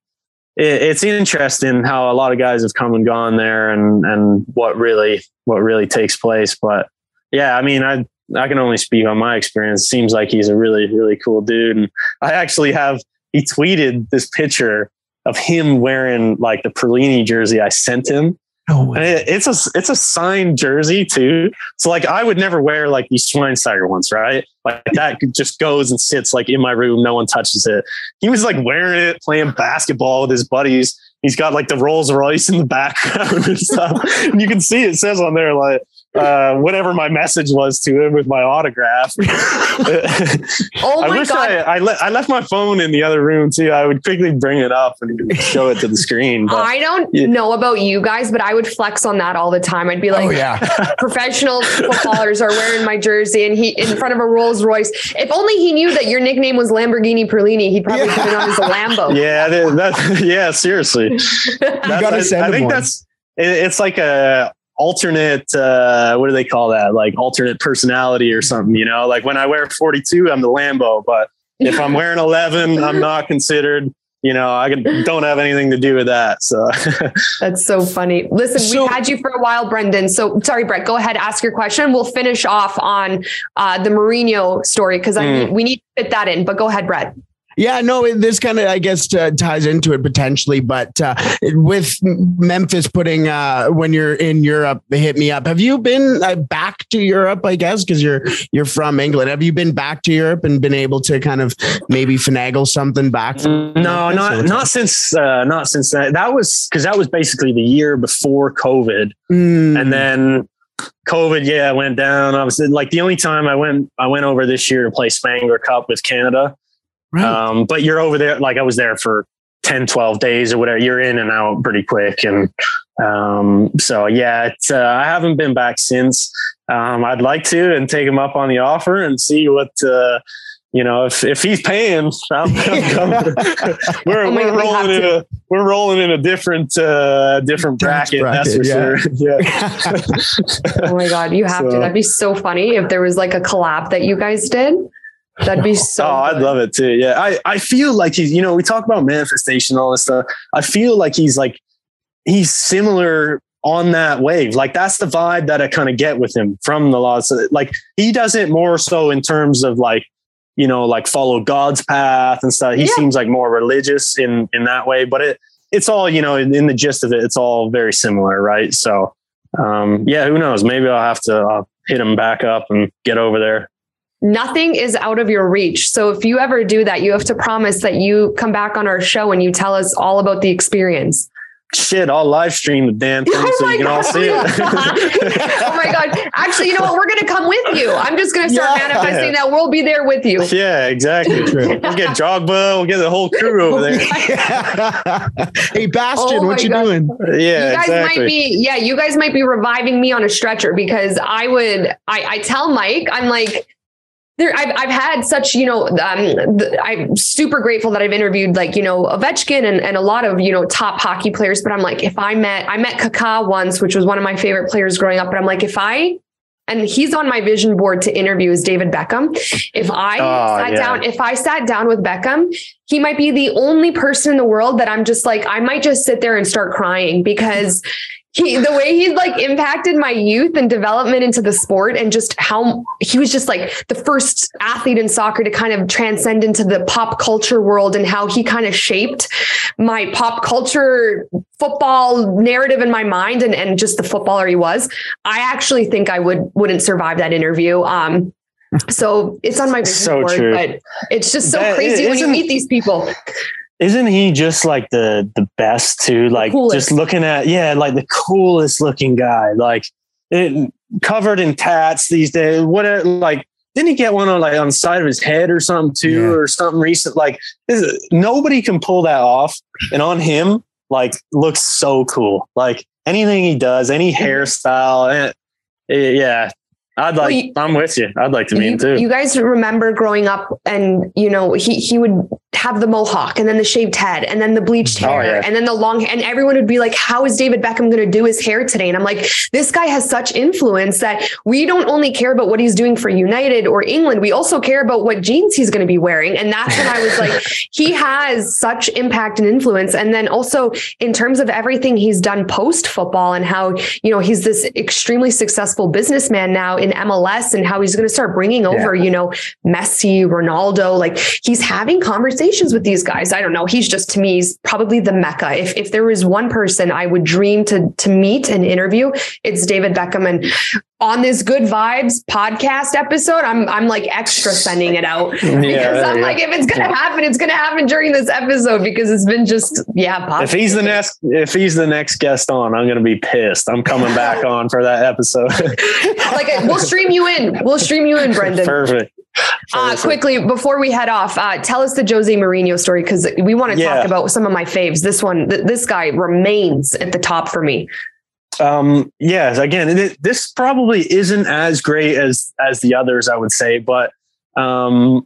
it, it's interesting how a lot of guys have come and gone there and and what really what really takes place. But yeah, I mean, I I can only speak on my experience. It seems like he's a really really cool dude, and I actually have he tweeted this picture of him wearing like the Perlini jersey I sent him. Oh, it, it's a it's a signed jersey too. So like I would never wear like these Schweinsteiger ones, right? Like that just goes and sits like in my room, no one touches it. He was like wearing it, playing basketball with his buddies. He's got like the Rolls Royce in the background and stuff. and you can see it says on there like uh, whatever my message was to him with my autograph. oh I my wish god! I, I, le- I left my phone in the other room too. I would quickly bring it up and show it to the screen. But I don't yeah. know about you guys, but I would flex on that all the time. I'd be like, Oh yeah. professional footballers are wearing my jersey and he in front of a Rolls Royce. If only he knew that your nickname was Lamborghini Perlini, he'd probably put it on his Lambo. yeah, that, that, yeah, seriously. That's- gotta I, send I think one. that's it's like a alternate uh what do they call that like alternate personality or something you know like when i wear 42 i'm the lambo but if i'm wearing 11 i'm not considered you know i can, don't have anything to do with that so That's so funny. Listen, So- we've had you for a while, Brendan. So sorry, Brett, go ahead, ask your question. We'll finish off on uh, the Mourinho story because I Mm. need, we need to fit that in. But go ahead, Brett. Yeah, no, this kind of, I guess, uh, ties into it potentially. But uh, with Memphis putting, uh, when you're in Europe, they hit me up. Have you been uh, back to Europe? I guess because you're you're from England. Have you been back to Europe and been able to kind of maybe finagle something back? From no Memphis, not not since uh not since that that was because that was basically the year before covid Mm, and then COVID, yeah, I went down. Obviously, like the only time I went, I went over this year to play Spengler Cup with Canada. Right. Um, but you're over there, like I was there for 10, 12 days or whatever. You're in and out pretty quick. And um, so, yeah, it's, uh, I haven't been back since. Um, I'd like to and take him up on the offer and see what, uh, you know, if, if he's paying, I'm, I'm coming. we're, Oh my we're God, we rolling in to. a, we're rolling in a different, uh, different Tax bracket. that's for bracket, sure. Yeah. Oh my God, you have to. That'd be so funny if there was like a collab that you guys did. That'd be so. oh, I'd love it too. Yeah. I, I feel like he's, you know, we talk about manifestation, all this stuff. I feel like he's like, he's similar on that wave. Like that's the vibe that I kind of get with him from the laws. Like he does it more so in terms of like, you know, like follow God's path and stuff. He Yeah. seems like more religious in, in that way, but it, it's all, you know, in, in the gist of it, it's all very similar. Right. So, um, yeah, who knows? Maybe I'll have to uh, hit him back up and get over there. Nothing is out of your reach. So if you ever do that, you have to promise that you come back on our show and you tell us all about the experience. shit, I'll live stream the damn oh thing Oh so my you can all God. see it. oh my God. Actually, you know what? We're going to come with you. I'm just going to start Yeah. manifesting that we'll be there with you. yeah, exactly. True. We'll get Drogba, we'll get the whole crew over there. hey, Bastian, Oh what you God. doing? Yeah, you guys exactly. might be, yeah, you guys might be reviving me on a stretcher because I would, I, I tell Mike, I'm like, there, I've, I've had such, you know, um, th- I'm super grateful that I've interviewed like, you know, Ovechkin and, and a lot of, you know, top hockey players. But I'm like, if I met, I met Kaká once, which was one of my favorite players growing up. But I'm like, if I, and he's on my vision board to interview is David Beckham. If I Oh, sat yeah. down, if I sat down with Beckham, he might be the only person in the world that I'm just like, I might just sit there and start crying because he the way he like impacted my youth and development into the sport and just how he was just like the first athlete in soccer to kind of transcend into the pop culture world and how he kind of shaped my pop culture football narrative in my mind and, and just the footballer he was i actually think i would wouldn't survive that interview um so it's on my vision So board, true. but it's just so That- crazy when you meet these people. Isn't he just like the the best too? Like coolest. just looking at yeah, like the coolest looking guy. Like it, covered in tats these days. What a, like didn't he get one on like on the side of his head or something too, Yeah. or something recent? Like is- nobody can pull that off, and on him like looks so cool. Like anything he does, any hairstyle, eh, eh, yeah. I'd Well, like. you- I'm with you. I'd like to meet you, him too. you guys remember growing up and you know he he would have the mohawk and then the shaved head and then the bleached Oh, hair yeah. and then the long and everyone would be like how is David Beckham going to do his hair today? And I'm like this guy has such influence that we don't only care about what he's doing for United or England we also care about what jeans he's going to be wearing. And that's when I was like he has such impact and influence. And then also in terms of everything he's done post football and how you know he's this extremely successful businessman now in MLS and how he's going to start bringing over you know Messi, Ronaldo like he's having conversations with these guys. I don't know. He's just to me he's probably the mecca. If if there was one person I would dream to to meet and interview it's David Beckham. And on this good vibes podcast episode I'm I'm like extra sending it out because I'm yeah. like if it's going to happen it's going to happen during this episode because it's been just yeah if he's the next if he's the next guest on i'm gonna be pissed. I'm coming back on for that episode. Like we'll stream you in. We'll stream you in Brendan. Perfect Uh, quickly before we head off, uh, tell us the Jose Mourinho story because we want to Yeah. talk about some of my faves. This one, th- this guy remains at the top for me. um yes again it, this probably isn't as great as as the others i would say but um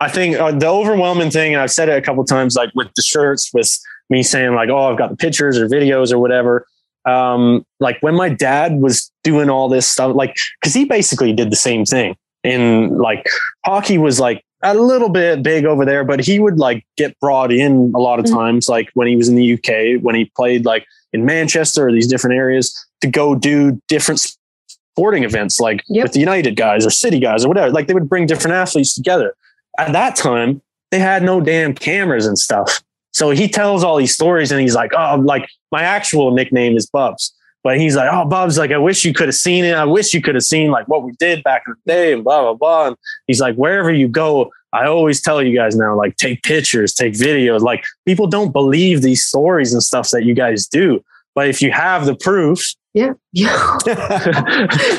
i think uh, the overwhelming thing and i've said it a couple times like with the shirts with me saying like oh i've got the pictures or videos or whatever um like when my dad was doing all this stuff like because he basically did the same thing in like hockey was like a little bit big over there but he would like get brought in a lot of Mhm. times like when he was in the uk when he played like in manchester or these different areas to go do different sporting events like Yep. with the united guys or city guys or whatever like they would bring different athletes together at that time they had no damn cameras and stuff so he tells all these stories and he's like oh like my actual nickname is bubs but he's like, oh, Bob's like, I wish you could have seen it. I wish you could have seen like what we did back in the day and blah, blah, blah. And he's like, wherever you go, I always tell you guys now, like, take pictures, take videos. Like, people don't believe these stories and stuff that you guys do. But if you have the proof, Yeah. Yeah.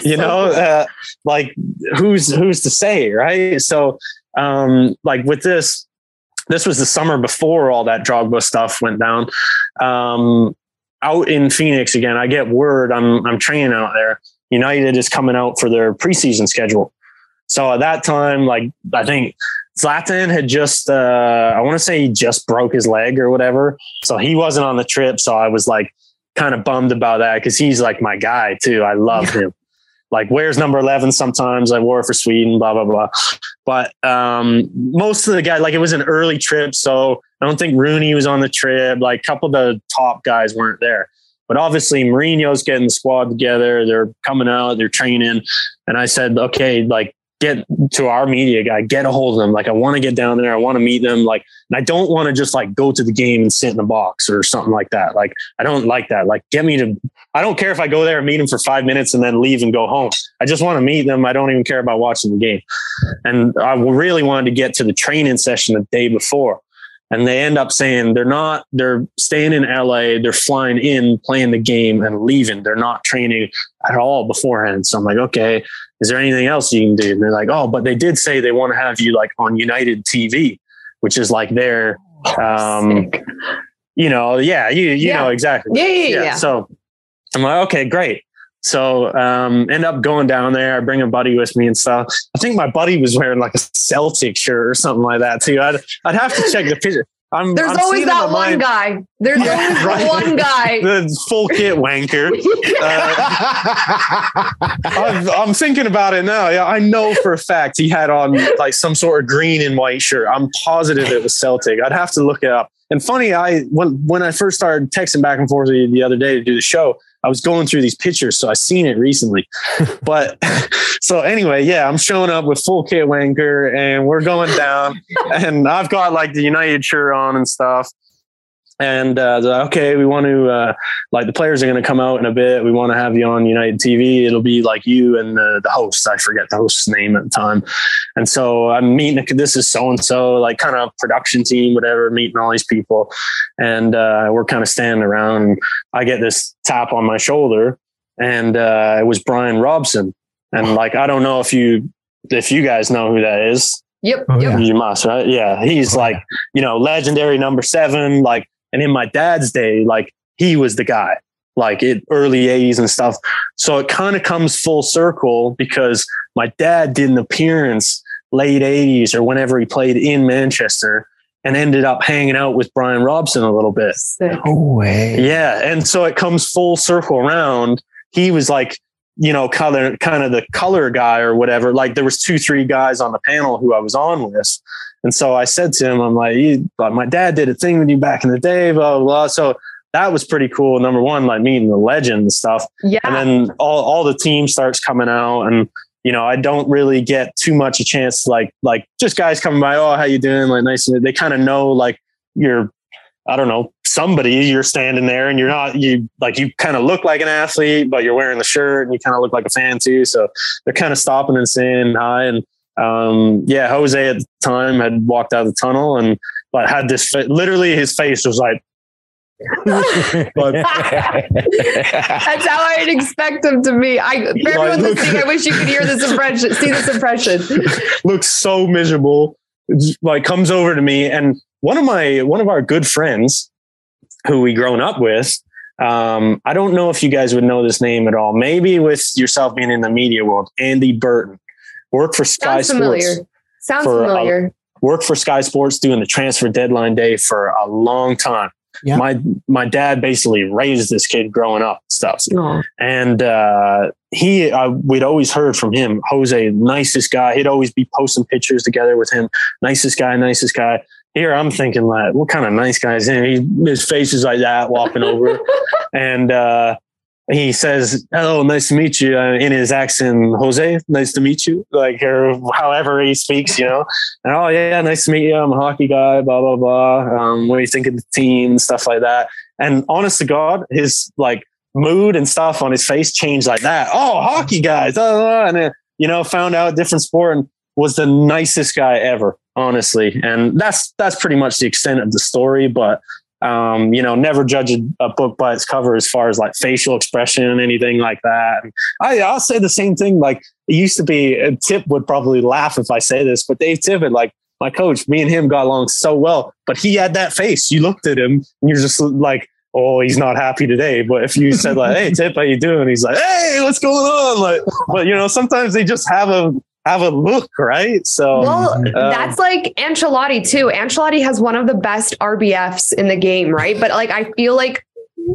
you know, uh, like, who's who's to say, right? So, um, like with this, this was the summer before all that Drogba stuff went down. Um, out in Phoenix again, I get word I'm I'm training out there. United is coming out for their preseason schedule. So at that time, like I think Zlatan had just uh I want to say he just broke his leg or whatever. So he wasn't on the trip. So I was like kind of bummed about that because he's like my guy too. I love him. Like where's number 11 sometimes. I wore it for Sweden, blah, blah, blah. But um, most of the guys, like it was an early trip. So I don't think Rooney was on the trip. Like a couple of the top guys weren't there. But obviously, Mourinho's getting the squad together. They're coming out, they're training. And I said, okay, like get to our media guy, get a hold of them. Like I want to get down there. I want to meet them. Like, and I don't want to just like go to the game and sit in a box or something like that. Like, I don't like that. Like, get me to, I don't care if I go there and meet them for five minutes and then leave and go home. I just want to meet them. I don't even care about watching the game. And I really wanted to get to the training session the day before. And they end up saying they're not, they're staying in LA, they're flying in, playing the game and leaving. They're not training at all beforehand. So I'm like, okay, is there anything else you can do? And they're like, oh, but they did say they want to have you like on United TV, which is like their, um, Sick. you know, yeah, you, you Yeah. know, exactly. Yeah, yeah, yeah. So I'm like, okay, great. So um, end up going down there. I bring a buddy with me and stuff. I think my buddy was wearing like a Celtic shirt or something like that too. I'd I'd have to check the picture. I'm, There's I'm always that one guy. There's Yeah, always right. one guy. The full kit wanker. Uh, I'm, I'm thinking about it now. Yeah, I know for a fact he had on like some sort of green and white shirt. I'm positive it was Celtic. I'd have to look it up. And funny, I when when I first started texting back and forth the other day to do the show, I was going through these pictures, so I seen it recently. but so anyway, yeah, I'm showing up with full kit wanker and we're going down and I've got like the United shirt on and stuff and uh, like, okay, we want to uh, like the players are going to come out in a bit. We want to have you on United TV. It'll be like you and uh, the host. I forget the host's name at the time. And so I'm meeting. This is so and so, like kind of production team, whatever. Meeting all these people, and uh, we're kind of standing around. I get this tap on my shoulder, and uh, it was Brian Robson. And like I don't know if you if you guys know who that is. Yep. Oh, yep. You must, right? Yeah. He's like, you know, legendary number seven, like and in my dad's day, like he was the guy, like it early 80s and stuff. So it kind of comes full circle because my dad did an appearance late 80s or whenever he played in Manchester and ended up hanging out with Brian Robson a little bit. No way. Yeah. And so it comes full circle around. He was like, you know, color, kind of the color guy or whatever. Like there was two, three guys on the panel who I was on with. And so I said to him, I'm like, my dad did a thing with you back in the day, blah, blah, blah. So that was pretty cool. Number one, like meeting the legend and stuff. Yeah. And then all, all the team starts coming out and, you know, I don't really get too much a chance to like, like just guys coming by. Oh, how you doing? Like nice. They kind of know like you're, I don't know, somebody you're standing there and you're not, you like, you kind of look like an athlete, but you're wearing the shirt and you kind of look like a fan too. So they're kind of stopping and saying hi. And, um, yeah, Jose at the time had walked out of the tunnel and but had this literally his face was like but, That's how I'd expect him to be. I for everyone look, listening, I wish you could hear this impression, see this impression. looks so miserable. Like comes over to me, and one of my one of our good friends, who we grown up with. Um, I don't know if you guys would know this name at all. Maybe with yourself being in the media world, Andy Burton worked for Sky Sounds familiar. Sports. Sounds familiar. A, worked for Sky Sports doing the transfer deadline day for a long time. Yeah. My my dad basically raised this kid growing up and stuff, Aww. and uh, he uh, we'd always heard from him. Jose, nicest guy. He'd always be posting pictures together with him. Nicest guy, nicest guy. Here I'm thinking like, what kind of nice guy is? He, his face is like that walking over, and uh, he says, "Hello, nice to meet you." Uh, in his accent, Jose, nice to meet you. Like or however he speaks, you know. And oh yeah, nice to meet you. I'm a hockey guy. Blah blah blah. Um, what do you think of the team? Stuff like that. And honest to God, his like mood and stuff on his face changed like that. Oh, hockey guys, and then, you know, found out different sport and was the nicest guy ever, honestly. And that's that's pretty much the extent of the story. But um, you know, never judge a, book by its cover as far as like facial expression and anything like that. And I, I'll say the same thing. Like it used to be, Tip would probably laugh if I say this, but Dave Tippett, like my coach, me and him got along so well, but he had that face. You looked at him and you're just like, oh, he's not happy today. But if you said like, hey, Tip, how you doing? He's like, hey, what's going on? Like, but you know, sometimes they just have a have a look, right? So, well, um, that's like Ancelotti too. Ancelotti has one of the best RBFs in the game, right? But like, I feel like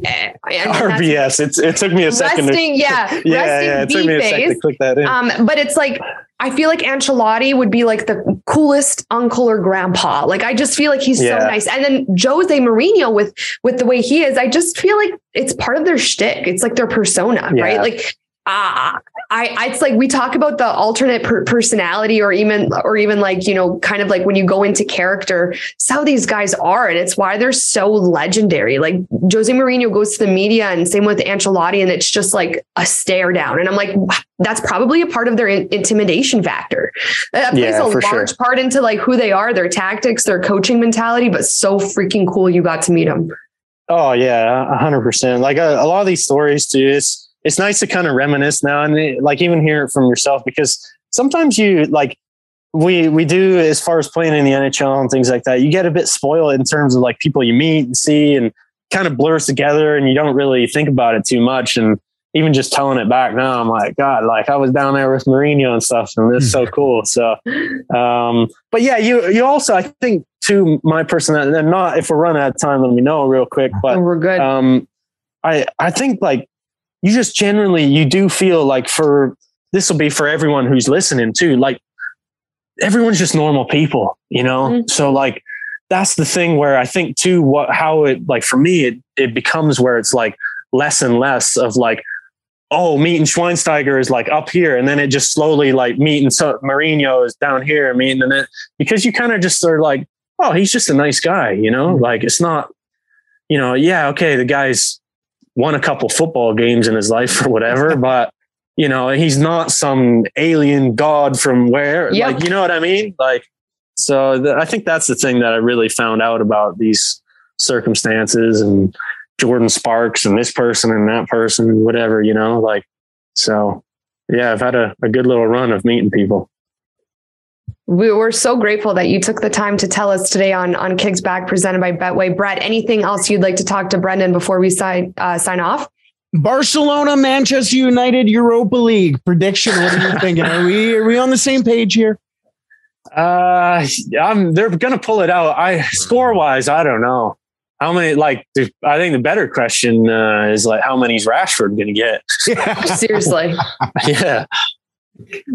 eh, RBS. It's it took me a second. To, yeah, yeah, yeah. It took me a second to click that in. Um, but it's like I feel like Ancelotti would be like the coolest uncle or grandpa. Like I just feel like he's yeah. so nice. And then Jose Mourinho with with the way he is, I just feel like it's part of their shtick. It's like their persona, yeah. right? Like uh, I, it's like we talk about the alternate per- personality or even, or even like, you know, kind of like when you go into character, it's how these guys are. And it's why they're so legendary. Like Jose Mourinho goes to the media and same with Ancelotti. And it's just like a stare down. And I'm like, that's probably a part of their in- intimidation factor. That plays yeah, a large sure. part into like who they are, their tactics, their coaching mentality, but so freaking cool. You got to meet them. Oh yeah. a hundred percent. Like a, a lot of these stories too, it's, it's nice to kind of reminisce now and like even hear it from yourself because sometimes you like we we do as far as playing in the NHL and things like that. You get a bit spoiled in terms of like people you meet and see and kind of blurs together and you don't really think about it too much. And even just telling it back now, I'm like, God, like I was down there with Mourinho and stuff, and it's so cool. So, um, but yeah, you you also I think to my personality, and not if we're running out of time, let me know real quick. But oh, we're good. Um, I I think like you just generally you do feel like for this will be for everyone who's listening too like everyone's just normal people you know mm-hmm. so like that's the thing where i think too what how it like for me it it becomes where it's like less and less of like, oh, Meat and Schweinsteiger is like up here, and then it just slowly like Meat and so Mourinho is down here, Meat and then because you kind of just are like, oh, he's just a nice guy, you know, mm-hmm. like it's not, you know, yeah, okay, the guy's won a couple football games in his life or whatever, but you know, he's not some alien god from where, yep. like, you know what I mean? Like, so the, I think that's the thing that I really found out about these circumstances and Jordin Sparks and this person and that person and whatever, you know, like, so yeah, I've had a, a good little run of meeting people. We were so grateful that you took the time to tell us today on on Kicks Back presented by Betway. Brett, anything else you'd like to talk to Brendan before we sign uh, sign off? Barcelona, Manchester United, Europa League prediction. What are you thinking? Are we are we on the same page here? Uh, I'm. They're gonna pull it out. I score wise, I don't know how many. Like, I think the better question uh, is like, how many is Rashford gonna get? Seriously. yeah.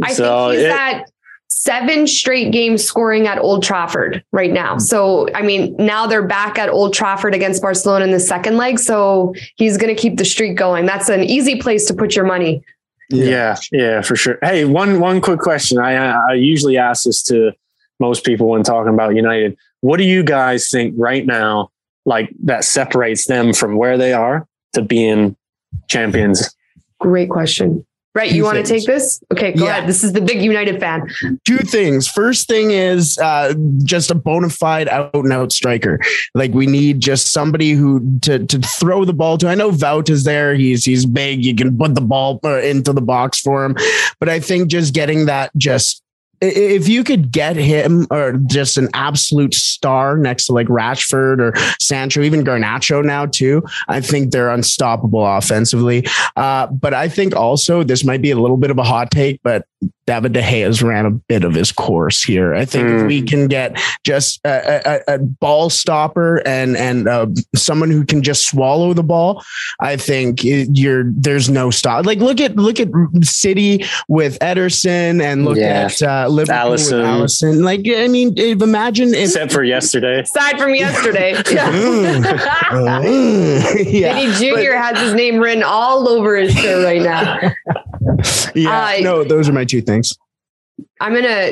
I so think he's it, at seven straight games scoring at Old Trafford right now. Hmm. So, I mean, now they're back at Old Trafford against Barcelona in the second leg. So he's going to keep the streak going. That's an easy place to put your money. Yeah. yeah, yeah, for sure. Hey, one one quick question. I I usually ask this to most people when talking about United. What do you guys think right now, like that separates them from where they are to being champions? Great question. Right. you want to take this? Okay, go yeah. ahead. This is the big United fan. Two things. First thing is uh, just a bona fide out and out striker. Like we need just somebody who to to throw the ball to. I know Wout is there. He's he's big. You can put the ball uh, into the box for him. But I think just getting that just if you could get him or just an absolute star next to like Rashford or Sancho, even Garnacho now too, I think they're unstoppable offensively. Uh, but I think also this might be a little bit of a hot take, but David De Gea has ran a bit of his course here. I think mm. if we mm. can get just a, a, a ball stopper and and uh, someone who can just swallow the ball, I think you're there's no stop. Like look at look at City with Ederson and look yeah. at uh, Liverpool Alisson. with Alisson. Like I mean, if, imagine if, except for yesterday. Aside from yesterday, yeah. yeah. Vinny Junior has his name written all over his shirt right now. yeah, uh, no, those are my two things. I'm gonna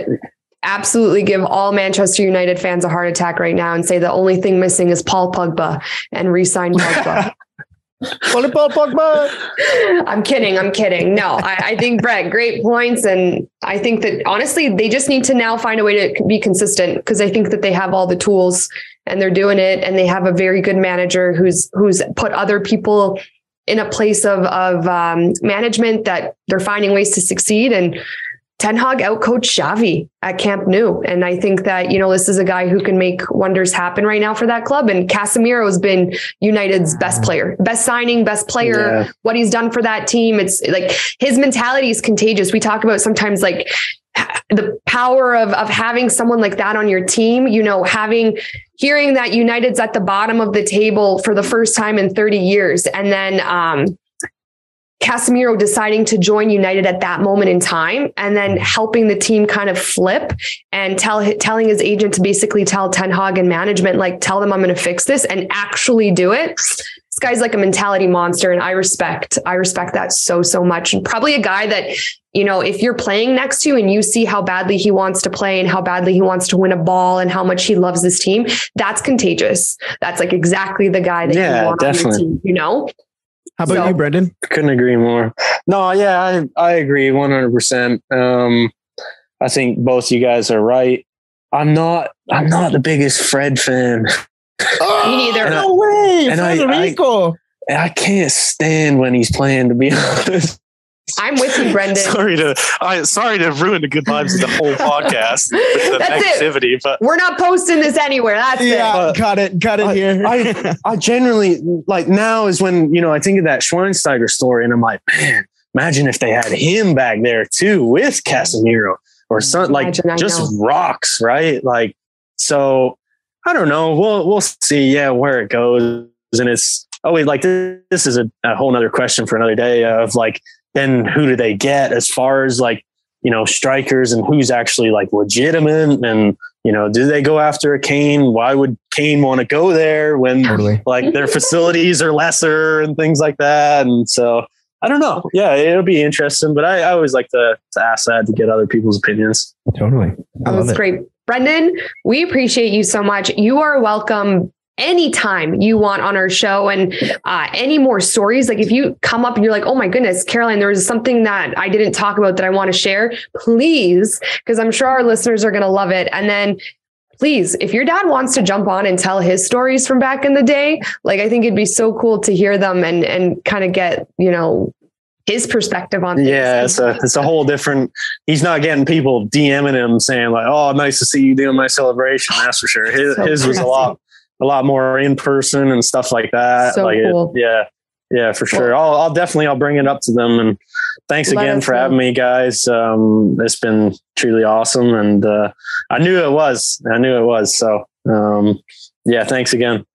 absolutely give all Manchester United fans a heart attack right now and say the only thing missing is Paul Pogba and re-sign Pogba. Paul Pogba. I'm kidding. I'm kidding. No, I, I, think Brett, great points. And I think that honestly, they just need to now find a way to be consistent because I think that they have all the tools and they're doing it. And they have a very good manager who's who's put other people in a place of of um, management that they're finding ways to succeed and Ten Hag outcoached Xavi at Camp Nou. And I think that, you know, this is a guy who can make wonders happen right now for that club. And Casemiro has been United's best player, best signing, best player, yeah. what he's done for that team. It's like his mentality is contagious. We talk about sometimes like the power of of having someone like that on your team, you know, having hearing that United's at the bottom of the table for the first time in 30 years and then um Casemiro deciding to join United at that moment in time and then mm-hmm. helping the team kind of flip and tell telling his agent to basically tell Ten Hag and management like tell them I'm going to fix this and actually do it. This guy's like a mentality monster and I respect I respect that so so much and probably a guy that you know if you're playing next to and you see how badly he wants to play and how badly he wants to win a ball and how much he loves this team that's contagious. That's like exactly the guy that yeah, you want definitely. on your team, you know? How about so, you, Brendan? Couldn't agree more. No, yeah, I, I agree 100%. Um, I think both you guys are right. I'm not, I'm not the biggest Fred fan. Oh, Me neither. No way. And I, I, I can't stand when he's playing, to be honest. I'm with you, Brendan. sorry to I sorry to ruin the good vibes of the whole podcast with the That's negativity, it. but we're not posting this anywhere. That's yeah, it. cut it, cut it I, here. I, I generally like now is when you know I think of that Schweinsteiger story, and I'm like, man, imagine if they had him back there too with Casemiro or something like just rocks, right? Like so. I don't know. We'll we'll see. Yeah, where it goes, and it's oh wait, like this, this is a, a whole nother question for another day of like then who do they get as far as like you know strikers and who's actually like legitimate and you know, do they go after a Kane? Why would Kane want to go there when Totally. like their facilities are lesser and things like that? And so I don't know. Yeah, it'll be interesting, but I, I always like to, to ask that to get other people's opinions. Totally. I That love was it. great. Brendan, we appreciate you so much. You are welcome anytime you want on our show and uh, any more stories like if you come up and you're like oh my goodness caroline there was something that i didn't talk about that i want to share please because i'm sure our listeners are going to love it and then please if your dad wants to jump on and tell his stories from back in the day like i think it'd be so cool to hear them and and kind of get you know his perspective on things. Yeah, it's a it's a whole different. He's not getting people DMing him saying like, "Oh, nice to see you doing my celebration." That's for sure. His, So his was a lot a lot more in person and stuff like that. So like it- cool. yeah, yeah, for sure. I'll I'll definitely I'll bring it up to them. And thanks Let again for know. having me, guys. Um, it's been truly awesome, and uh, I knew it was. I knew it was. So um, yeah, thanks again.